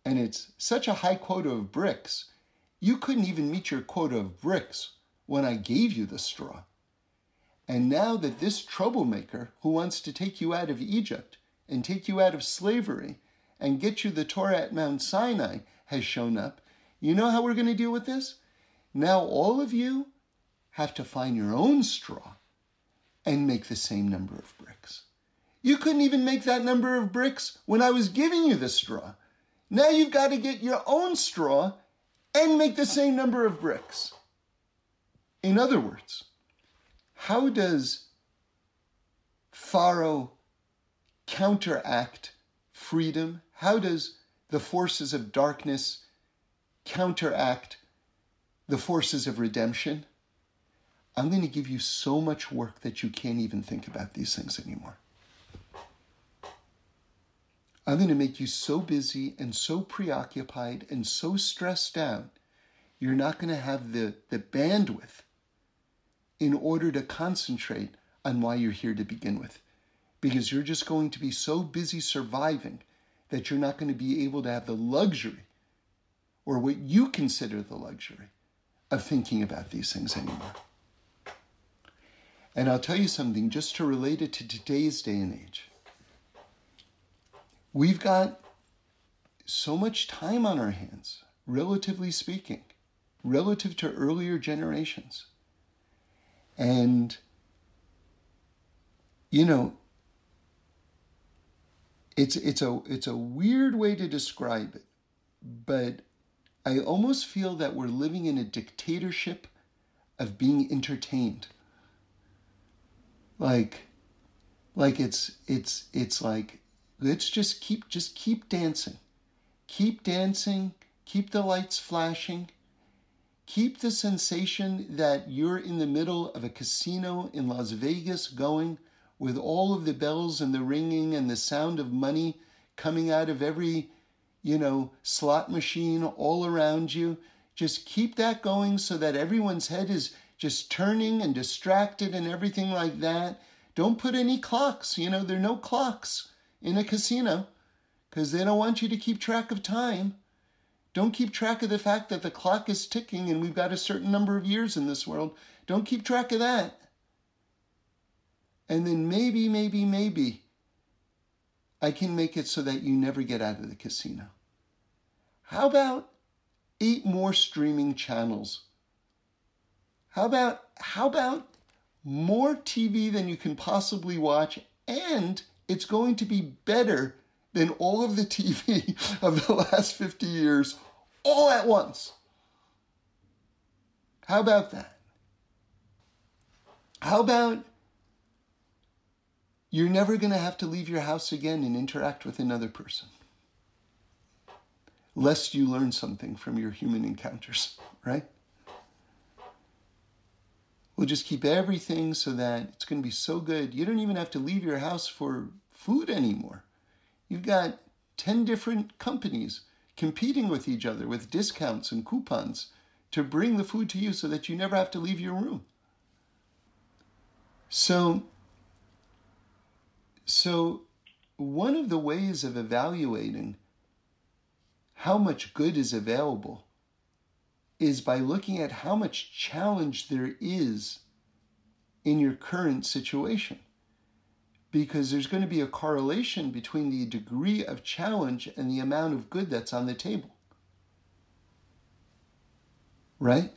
And it's such a high quota of bricks, you couldn't even meet your quota of bricks when I gave you the straw. And now that this troublemaker who wants to take you out of Egypt and take you out of slavery and get you the Torah at Mount Sinai has shown up, you know how we're going to deal with this? Now all of you have to find your own straw and make the same number of bricks. You couldn't even make that number of bricks when I was giving you the straw. Now you've got to get your own straw and make the same number of bricks. In other words, how does Pharaoh counteract freedom? How does the forces of darkness counteract the forces of redemption, I'm going to give you so much work that you can't even think about these things anymore. I'm going to make you so busy and so preoccupied and so stressed out, you're not going to have the, the bandwidth in order to concentrate on why you're here to begin with. Because you're just going to be so busy surviving that you're not going to be able to have the luxury or what you consider the luxury of thinking about these things anymore. And I'll tell you something just to relate it to today's day and age. We've got so much time on our hands, relatively speaking, relative to earlier generations. And, you know, it's, it's, a, it's a weird way to describe it, but I almost feel that we're living in a dictatorship of being entertained. Like, like it's it's it's like let's just keep just keep dancing, keep dancing, keep the lights flashing, keep the sensation that you're in the middle of a casino in Las Vegas going with all of the bells and the ringing and the sound of money coming out of every you know, slot machine all around you. Just keep that going so that everyone's head is just turning and distracted and everything like that. Don't put any clocks. You know, there are no clocks in a casino because they don't want you to keep track of time. Don't keep track of the fact that the clock is ticking and we've got a certain number of years in this world. Don't keep track of that. And then maybe, maybe, maybe I can make it so that you never get out of the casino. How about eight more streaming channels? How about how about more TV than you can possibly watch and it's going to be better than all of the TV *laughs* of the last 50 years all at once. How about that? How about you're never going to have to leave your house again and interact with another person. Lest you learn something from your human encounters, *laughs* right? We'll just keep everything so that it's going to be so good. You don't even have to leave your house for food anymore. You've got 10 different companies competing with each other with discounts and coupons to bring the food to you so that you never have to leave your room. So, so, one of the ways of evaluating how much good is available is by looking at how much challenge there is in your current situation. Because there's going to be a correlation between the degree of challenge and the amount of good that's on the table. Right?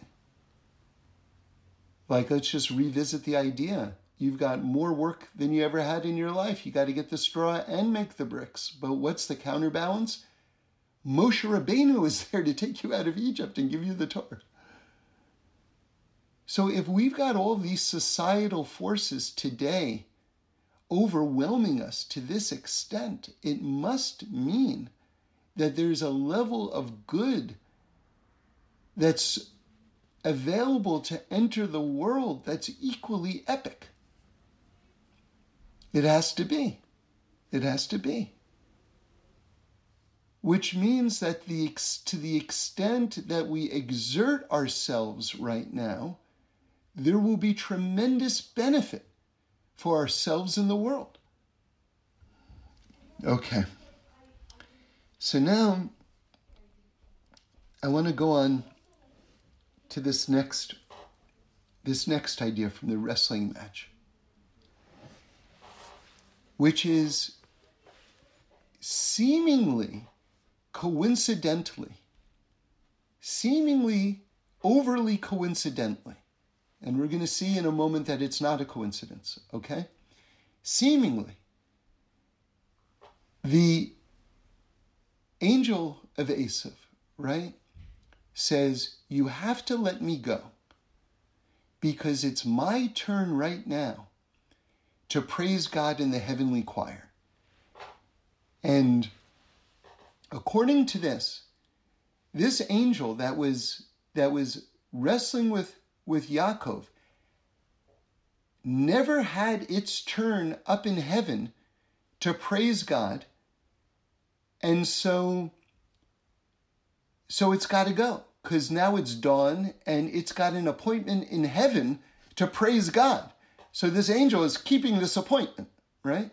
Like, let's just revisit the idea You've got more work than you ever had in your life. You got to get the straw and make the bricks. But what's the counterbalance? Moshe Rabbeinu is *laughs* there to take you out of Egypt and give you the Torah. So if we've got all these societal forces today overwhelming us to this extent, it must mean that there's a level of good that's available to enter the world that's equally epic. It has to be. It has to be. Which means that the, to the extent that we exert ourselves right now, there will be tremendous benefit for ourselves and the world. Okay. So now I want to go on to this next this next idea from the wrestling match which is seemingly coincidentally, seemingly overly coincidentally, and we're going to see in a moment that it's not a coincidence, okay? Seemingly, the angel of Esav, right, says, You have to let me go because it's my turn right now to praise God in the heavenly choir. And according to this, this angel that was that was wrestling with with Yaakov never had its turn up in heaven to praise God. And so so it's got to go cuz now it's dawn and it's got an appointment in heaven to praise God. So this angel is keeping this appointment, right?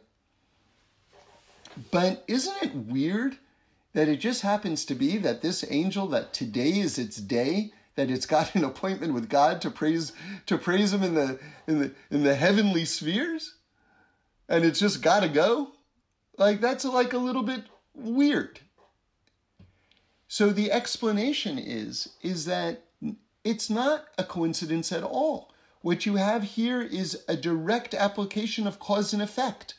But isn't it weird that it just happens to be that this angel, that today is its day, that it's got an appointment with God to praise to praise him in the in the in the heavenly spheres? And it's just got to go? Like that's like a little bit weird. So the explanation is is that it's not a coincidence at all what you have here is a direct application of cause and effect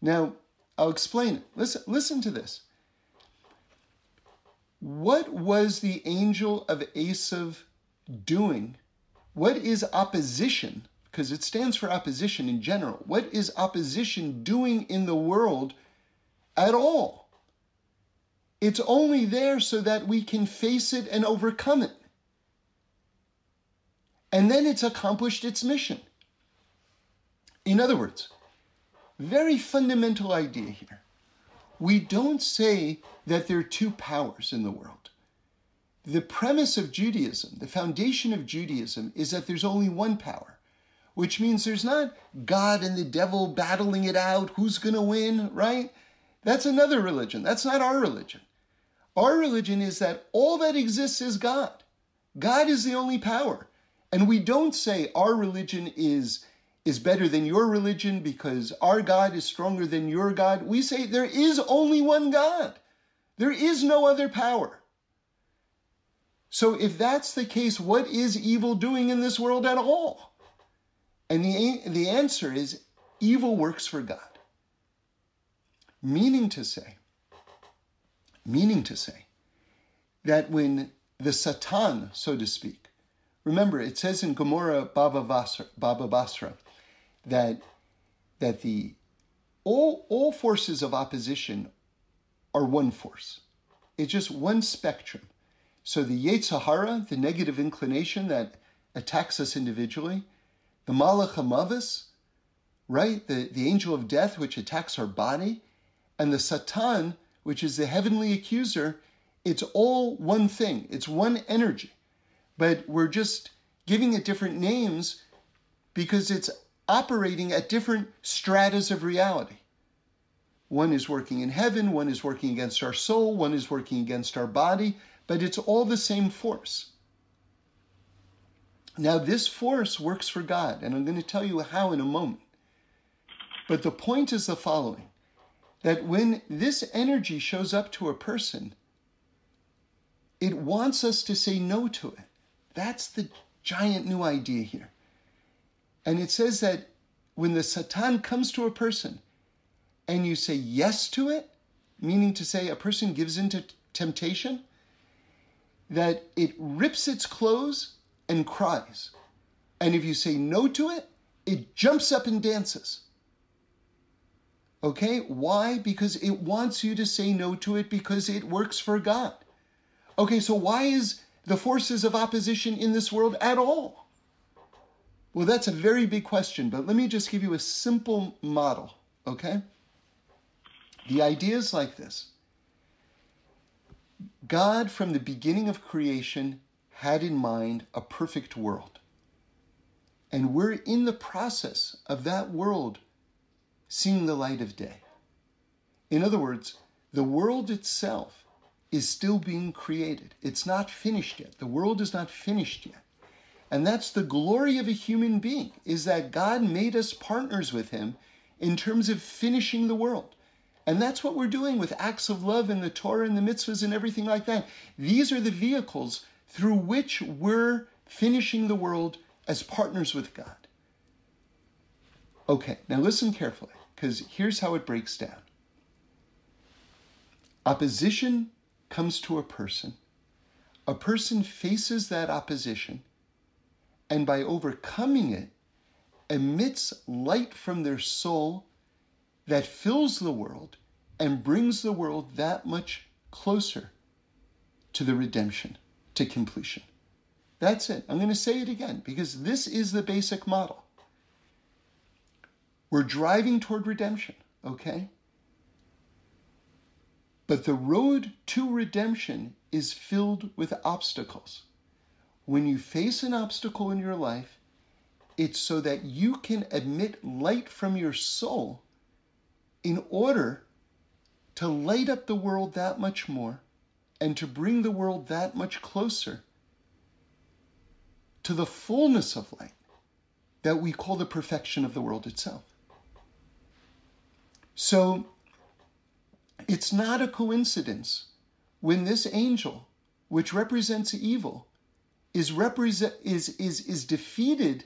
now i'll explain it listen listen to this what was the angel of Esav doing? What is opposition? Because it stands for opposition in general. What is opposition doing in the world at all? It's only there so that we can face it and overcome it. And then it's accomplished its mission. In other words, very fundamental idea here we don't say that there are two powers in the world. The premise of Judaism, the foundation of Judaism, is that there's only one power, which means there's not God and the devil battling it out, who's going to win, right? That's another religion. That's not our religion. Our religion is that all that exists is God. God is the only power. And we don't say our religion is is better than your religion because our God is stronger than your God. We say there is only one God. There is no other power. So if that's the case, what is evil doing in this world at all? And the, the answer is evil works for God. Meaning to say, meaning to say, that when the Satan, so to speak, remember it says in Gemara Baba Basra, Baba Basra that that the all all forces of opposition are one force. It's just one spectrum. So the Yetzer Hara, the negative inclination that attacks us individually, the Malach HaMavis, right, the, the angel of death which attacks our body, and the Satan, which is the heavenly accuser, it's all one thing. It's one energy. But we're just giving it different names because it's operating at different stratas of reality. One is working in heaven, one is working against our soul, one is working against our body, but it's all the same force. Now, this force works for God, and I'm going to tell you how in a moment. But the point is the following that when this energy shows up to a person, it wants us to say no to it. That's the giant new idea here. And it says that when the Satan comes to a person and you say yes to it, meaning to say a person gives into temptation, that it rips its clothes and cries. And if you say no to it, it jumps up and dances. Okay? Why? Because it wants you to say no to it because it works for God. Okay, so why is the forces of opposition in this world at all? Well, that's a very big question, but let me just give you a simple model, okay? The idea is like this God, from the beginning of creation, had in mind a perfect world. And we're in the process of that world seeing the light of day. In other words, the world itself is still being created. It's not finished yet. The world is not finished yet. And that's the glory of a human being, is that God made us partners with him in terms of finishing the world. And that's what we're doing with acts of love and the Torah and the mitzvahs and everything like that. These are the vehicles through which we're finishing the world as partners with God. Okay, now listen carefully, because here's how it breaks down. Opposition comes to a person. A person faces that opposition and by overcoming it, emits light from their soul that fills the world and brings the world that much closer to the redemption, to completion. That's it. I'm going to say it again because this is the basic model. We're driving toward redemption, okay? But the road to redemption is filled with obstacles when you face an obstacle in your life, it's so that you can emit light from your soul in order to light up the world that much more and to bring the world that much closer to the fullness of light that we call the perfection of the world itself. So it's not a coincidence when this angel, which represents evil, is represent is is is defeated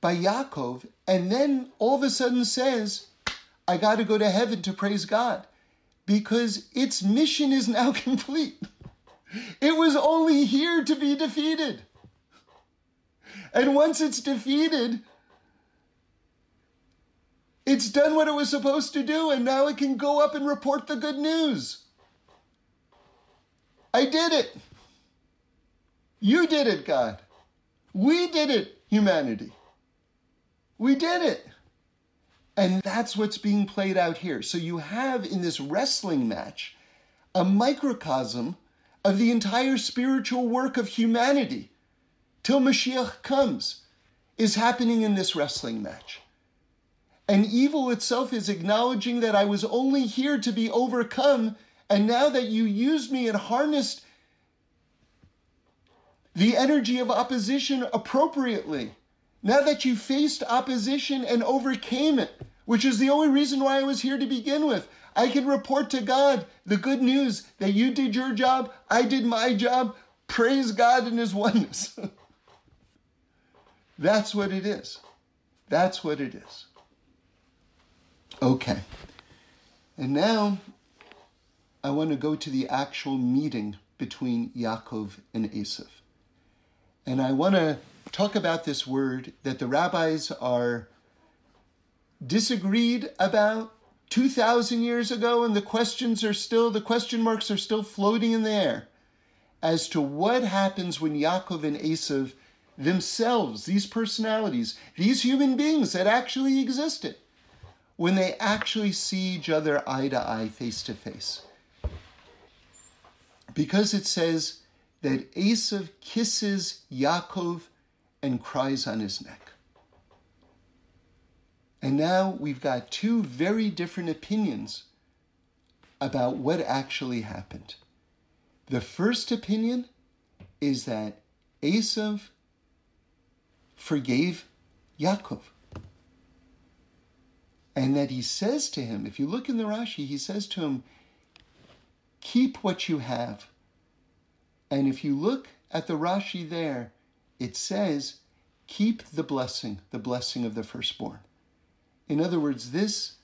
by Yaakov, and then all of a sudden says, I got to go to heaven to praise God because its mission is now *laughs* complete. It was only here to be defeated. And once it's defeated, it's done what it was supposed to do, and now it can go up and report the good news. I did it. You did it, God. We did it, humanity. We did it. And that's what's being played out here. So you have in this wrestling match a microcosm of the entire spiritual work of humanity till Mashiach comes is happening in this wrestling match. And evil itself is acknowledging that I was only here to be overcome, and now that you used me and harnessed the energy of opposition appropriately, now that you faced opposition and overcame it, which is the only reason why I was here to begin with, I can report to God the good news that you did your job, I did my job. Praise God in His oneness. *laughs* That's what it is. That's what it is. Okay. And now I want to go to the actual meeting between Yaakov and Esav. And I want to talk about this word that the rabbis are disagreed about 2,000 years ago, and the questions are still, the question marks are still floating in the air as to what happens when Yaakov and Esav themselves, these personalities, these human beings that actually existed, when they actually see each other eye to eye, face to face. Because it says that Esav kisses Yaakov and cries on his neck. And now we've got two very different opinions about what actually happened. The first opinion is that Esav forgave Yaakov. And that he says to him, if you look in the Rashi, he says to him, keep what you have. And if you look at the Rashi there, it says, keep the blessing, the blessing of the firstborn. In other words, this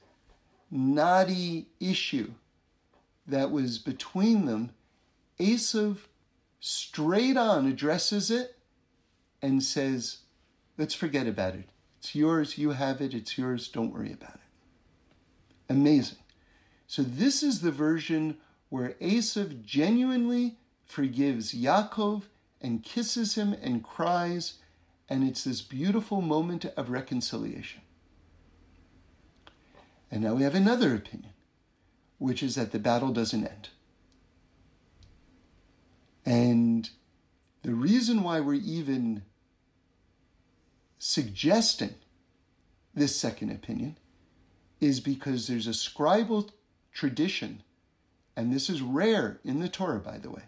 knotty issue that was between them, Esav straight on addresses it and says, Let's forget about it. It's yours, you have it, it's yours, don't worry about it. Amazing. So, this is the version where Esav genuinely forgives Yaakov and kisses him and cries, and it's this beautiful moment of reconciliation. And now we have another opinion, which is that the battle doesn't end. And the reason why we're even suggesting this second opinion is because there's a scribal tradition, and this is rare in the Torah, by the way,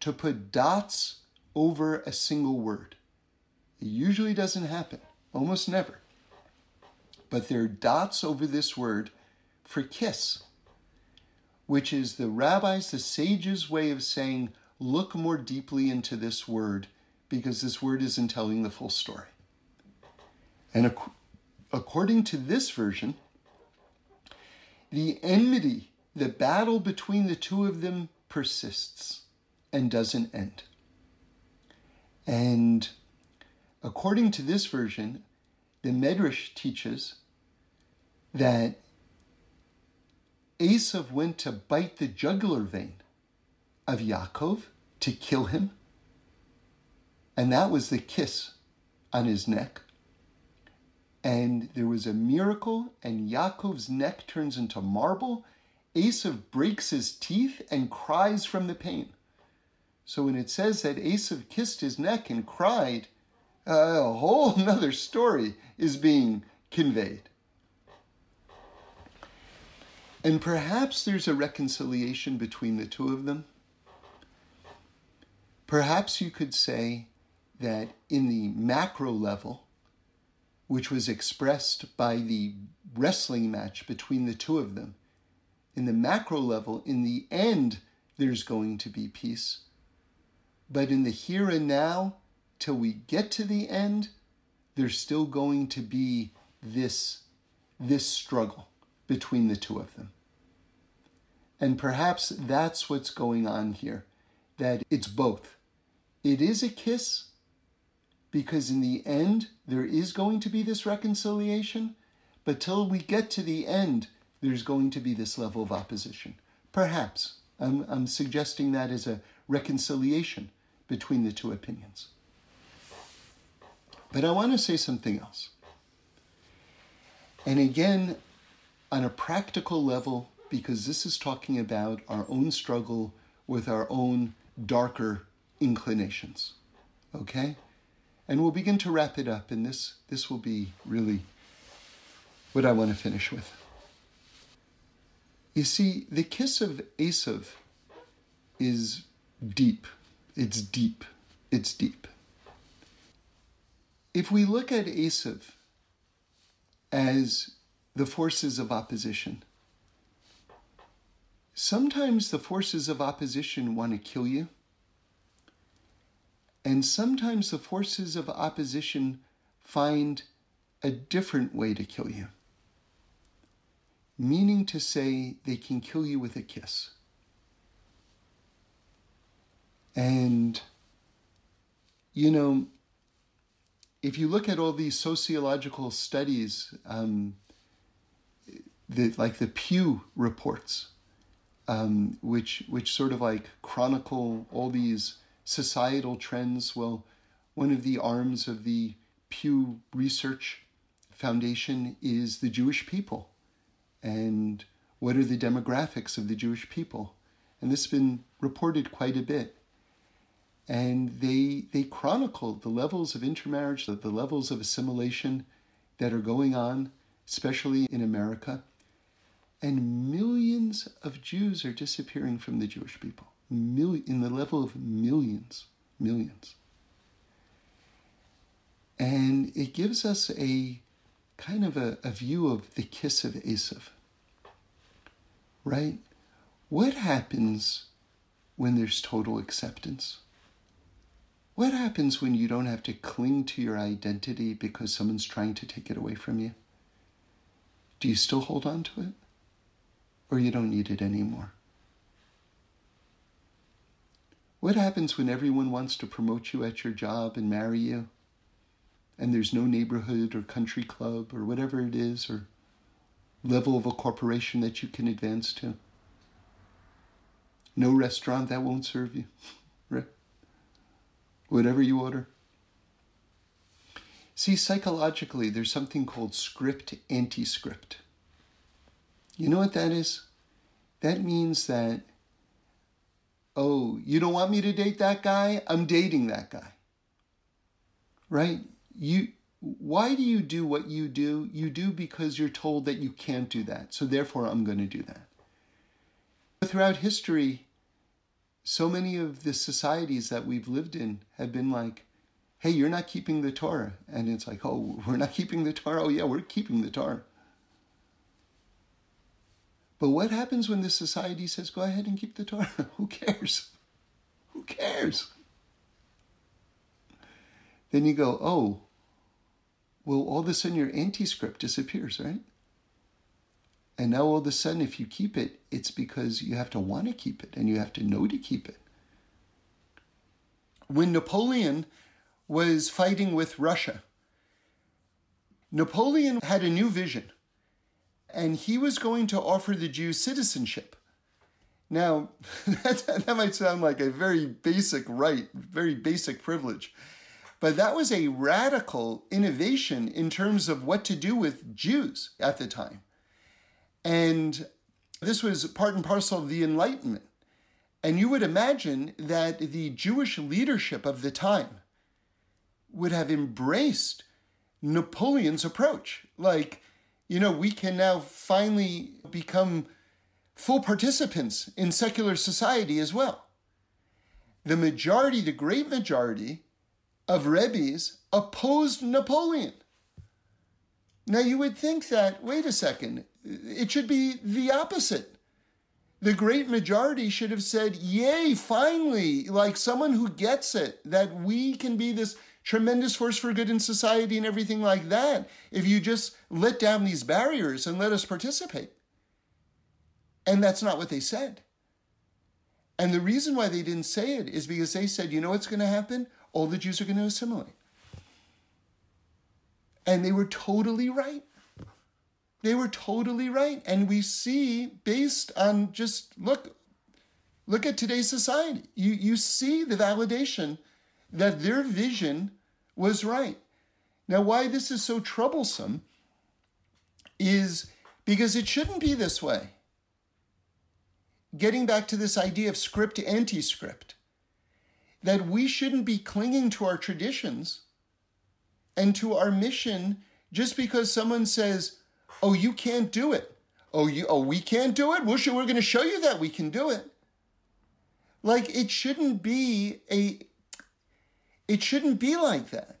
to put dots over a single word. It usually doesn't happen, almost never. But there are dots over this word for kiss, which is the rabbis, the sages' way of saying, look more deeply into this word because this word isn't telling the full story. And ac- according to this version, the enmity, the battle between the two of them persists and doesn't end. And according to this version, the Medrash teaches that Esav went to bite the jugular vein of Yaakov to kill him, and that was the kiss on his neck and there was a miracle, and Yaakov's neck turns into marble. Esav breaks his teeth and cries from the pain. So when it says that Esav kissed his neck and cried, a whole *laughs* nother story is being conveyed. And perhaps there's a reconciliation between the two of them. Perhaps you could say that in the macro level, which was expressed by the wrestling match between the two of them, in the macro level, in the end, there's going to be peace. But in the here and now, till we get to the end, there's still going to be this, this struggle between the two of them. And perhaps that's what's going on here, that it's both. It is a kiss because in the end, there is going to be this reconciliation, but till we get to the end, there's going to be this level of opposition. Perhaps. I'm, I'm suggesting that as a reconciliation between the two opinions. But I want to say something else. And again, on a practical level, because this is talking about our own struggle with our own darker inclinations. Okay? And we'll begin to wrap it up, and this, this will be really what I want to finish with. You see, the kiss of Esav is deep. It's deep. It's deep. If we look at Esav as the forces of opposition, sometimes the forces of opposition want to kill you, and sometimes the forces of opposition find a different way to kill you, meaning to say they can kill you with a kiss. And, you know, if you look at all these sociological studies, um, the, like the Pew reports, um, which which sort of like chronicle all these societal trends. Well, one of the arms of the Pew Research Foundation is the Jewish people, and what are the demographics of the Jewish people? And this has been reported quite a bit and they they chronicle the levels of intermarriage, the, the levels of assimilation that are going on, especially in America. And millions of Jews are disappearing from the Jewish people. Mil- in the level of millions, millions. And it gives us a kind of a, a view of the kiss of Esav. Right? What happens when there's total acceptance? What happens when you don't have to cling to your identity because someone's trying to take it away from you? Do you still hold on to it? Or you don't need it anymore? What happens when everyone wants to promote you at your job and marry you? And there's no neighborhood or country club or whatever it is or level of a corporation that you can advance to? No restaurant that won't serve you, *laughs* right? whatever you order. See, psychologically, there's something called script anti script. You know what that is? That means that, oh, you don't want me to date that guy? I'm dating that guy. Right? You why do you do what you do? You do because you're told that you can't do that. So therefore I'm going to do that. Throughout history, so many of the societies that we've lived in have been like, hey, you're not keeping the Torah. And it's like, oh, we're not keeping the Torah. Oh, yeah, we're keeping the Torah. But what happens when the society says, go ahead and keep the Torah? *laughs* Who cares? Who cares? Then you go, oh, well, all of a sudden your anti script disappears, right? And now all of a sudden, if you keep it, it's because you have to want to keep it and you have to know to keep it. When Napoleon was fighting with Russia, Napoleon had a new vision and he was going to offer the Jews citizenship. Now, *laughs* that, that might sound like a very basic right, very basic privilege. But that was a radical innovation in terms of what to do with Jews at the time. And this was part and parcel of the Enlightenment. And you would imagine that the Jewish leadership of the time would have embraced Napoleon's approach. Like, you know, we can now finally become full participants in secular society as well. The majority, the great majority, of Rebbe's opposed Napoleon. Now you would think that, wait a second, it should be the opposite. The great majority should have said, Yay, finally, like someone who gets it, that we can be this tremendous force for good in society and everything like that if you just let down these barriers and let us participate. And that's not what they said. And the reason why they didn't say it is because they said, you know what's going to happen? All the Jews are going to assimilate. And they were totally right. They were totally right. And we see based on just look, look at today's society. You, you see the validation that their vision was right. Now, why this is so troublesome is because it shouldn't be this way. Getting back to this idea of script anti script, that we shouldn't be clinging to our traditions and to our mission just because someone says, "Oh, you can't do it." Oh, you oh, we can't do it? Well, we're going to show you that we can do it. Like it shouldn't be a it shouldn't be like that.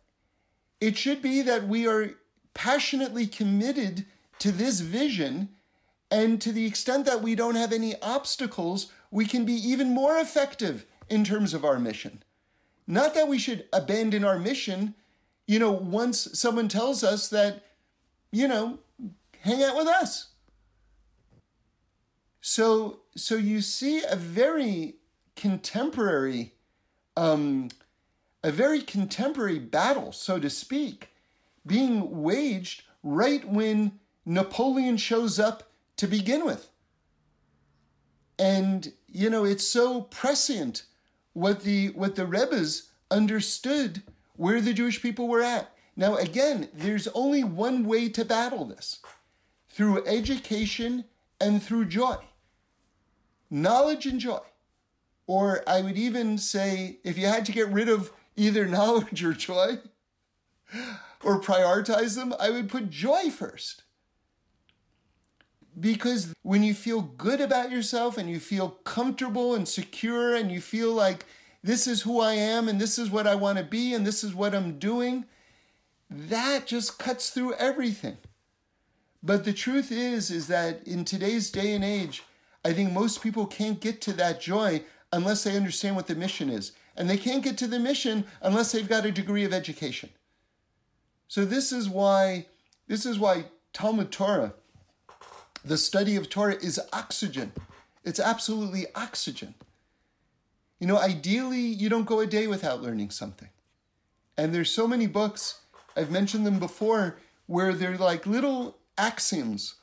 It should be that we are passionately committed to this vision and to the extent that we don't have any obstacles, we can be even more effective in terms of our mission. Not that we should abandon our mission you know, once someone tells us that, you know, hang out with us. So, so you see a very contemporary, um, a very contemporary battle, so to speak, being waged right when Napoleon shows up to begin with. And you know, it's so prescient what the what the Rebbe's understood where the Jewish people were at. Now, again, there's only one way to battle this through education and through joy. Knowledge and joy. Or I would even say, if you had to get rid of either knowledge or joy, or prioritize them, I would put joy first. Because when you feel good about yourself and you feel comfortable and secure and you feel like this is who I am and this is what I want to be and this is what I'm doing, that just cuts through everything. But the truth is is that in today's day and age, I think most people can't get to that joy unless they understand what the mission is. And they can't get to the mission unless they've got a degree of education. So this is why this is why Talmud Torah, the study of Torah is oxygen. It's absolutely oxygen. You know, ideally, you don't go a day without learning something. And there's so many books, I've mentioned them before, where they're like little axioms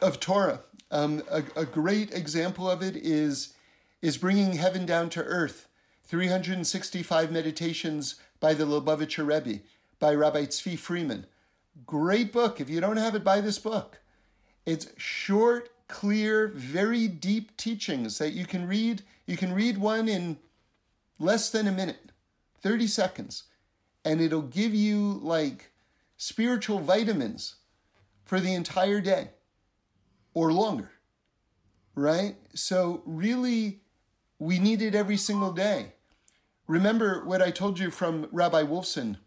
of Torah. Um, a, a great example of it is, is bringing heaven down to earth. 365 meditations by the Lubavitcher Rebbe, by Rabbi Tzvi Freeman. Great book. If you don't have it, buy this book. It's short, clear, very deep teachings that you can read. You can read one in less than a minute, 30 seconds, and it'll give you like spiritual vitamins for the entire day or longer, right? So, really, we need it every single day. Remember what I told you from Rabbi Wolfson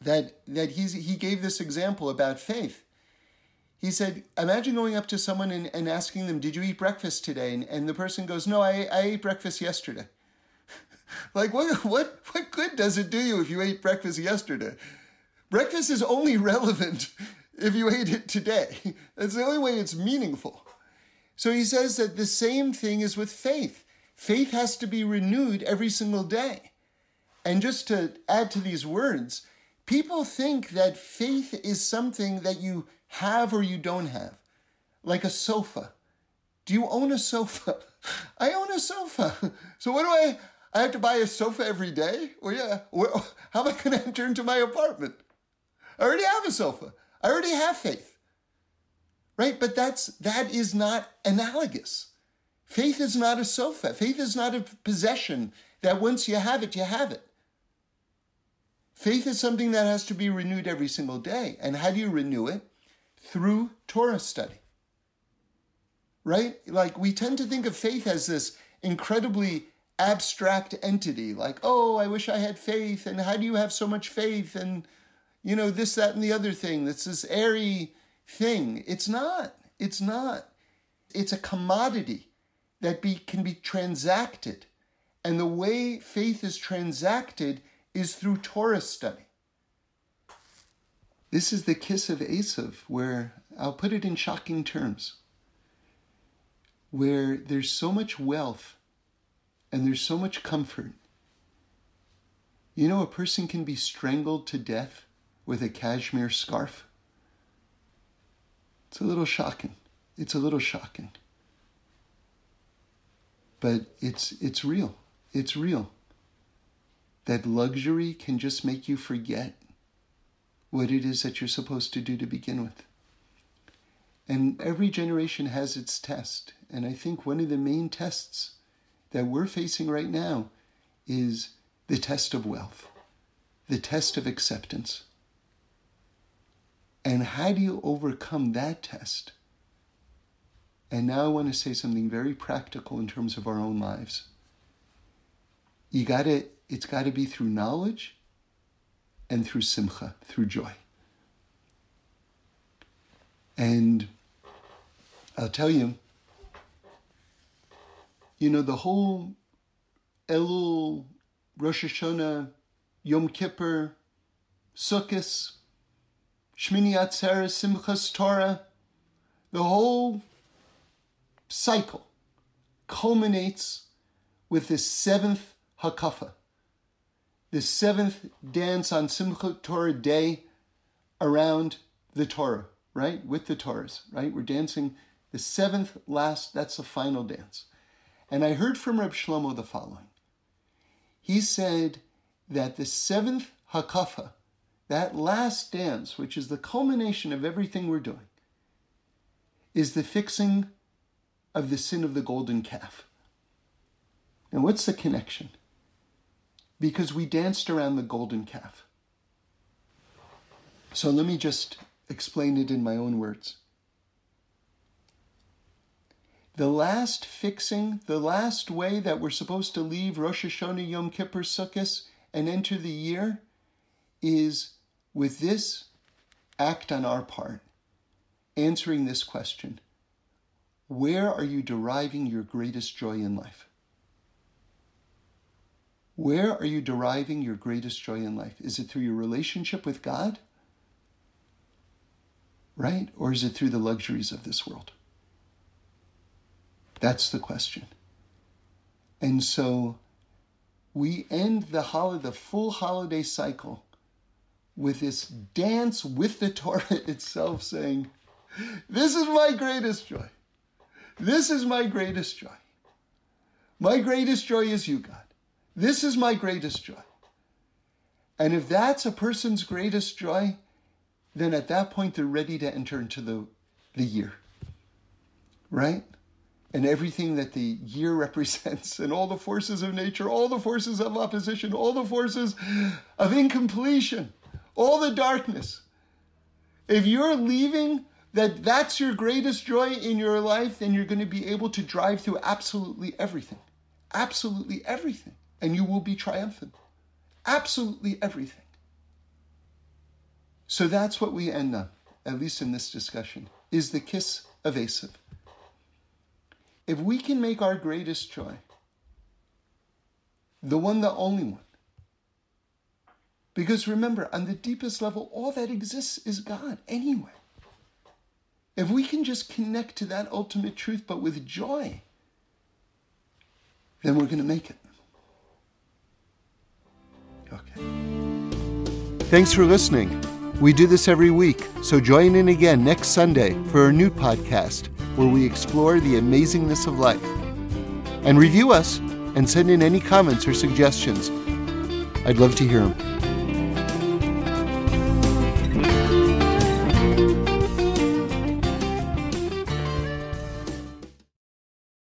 that, that he's, he gave this example about faith he said, imagine going up to someone and, and asking them, Did you eat breakfast today? And, and the person goes, No, I, I ate breakfast yesterday. *laughs* like, what, what, what good does it do you if you ate breakfast yesterday? Breakfast is only relevant *laughs* if you ate it today. *laughs* That's the only way it's meaningful. So he says that the same thing is with faith. Faith has to be renewed every single day. And just to add to these words, people think that faith is something that you have or you don't have. Like a sofa. Do you own a sofa? *laughs* I own a sofa. *laughs* So what do I? I have to buy a sofa every day? Well, yeah. Well, *laughs* How am I going to enter into my apartment? I already have a sofa. I already have faith. Right? But that's, that is not analogous. Faith is not a sofa. Faith is not a possession that once you have it, you have it. Faith is something that has to be renewed every single day. And how do you renew it? through Torah study. Right? Like we tend to think of faith as this incredibly abstract entity, like, oh, I wish I had faith, and how do you have so much faith? And, you know, this, that, and the other thing. That's this airy thing. It's not. It's not. It's a commodity that be, can be transacted. And the way faith is transacted is through Torah study. This is the kiss of Esav, where I'll put it in shocking terms, where there's so much wealth and there's so much comfort. You know, a person can be strangled to death with a cashmere scarf. It's a little shocking. It's a little shocking. But it's it's real. It's real. That luxury can just make you forget what it is that you're supposed to do to begin with. And every generation has its test. And I think one of the main tests that we're facing right now is the test of wealth, the test of acceptance. And how do you overcome that test? And now I want to say something very practical in terms of our own lives. You got to it's got to be through knowledge and through simcha, through joy. And I'll tell you, you know, the whole Elul, Rosh Hashanah, Yom Kippur, Sukkot, Shmini Atzeres, Simchas Torah, the whole cycle culminates with this seventh Hakafa, the seventh dance on Simchat Torah day around the Torah, right? With the Torahs, right? We're dancing the seventh last, that's the final dance. And I heard from Reb Shlomo the following. He said that the seventh hakafa, that last dance, which is the culmination of everything we're doing, is the fixing of the sin of the golden calf. And what's the connection? Because we danced around the golden calf. So let me just explain it in my own words. The last fixing, the last way that we're supposed to leave Rosh Hashanah, Yom Kippur, Sukkot, and enter the year is with this act on our part, answering this question Where are you deriving your greatest joy in life? Where are you deriving your greatest joy in life? Is it through your relationship with God? Right? Or is it through the luxuries of this world? That's the question. And so we end the holiday, the full holiday cycle with this dance with the *laughs* Torah itself saying, This is my greatest joy. This is my greatest joy. My greatest joy is you, God. This is my greatest joy. And if that's a person's greatest joy, then at that point they're ready to enter into the, the year. Right? and everything that the year *laughs* represents, and all the forces of nature, all the forces of opposition, all the forces of incompletion, all the darkness. If you're leaving that that's your greatest joy in your life, then you're going to be able to drive through absolutely everything. Absolutely everything. And you will be triumphant. Absolutely everything. So that's what we end on, at least in this discussion, is the kiss of Esav. If we can make our greatest joy the one, the only one, because remember, on the deepest level, all that exists is God anyway. If we can just connect to that ultimate truth, but with joy, then we're going to make it. Okay. Thanks for listening. We do this every week, so join in again next Sunday for our new podcast where we explore the amazingness of life. And review us and send in any comments or suggestions. I'd love to hear them.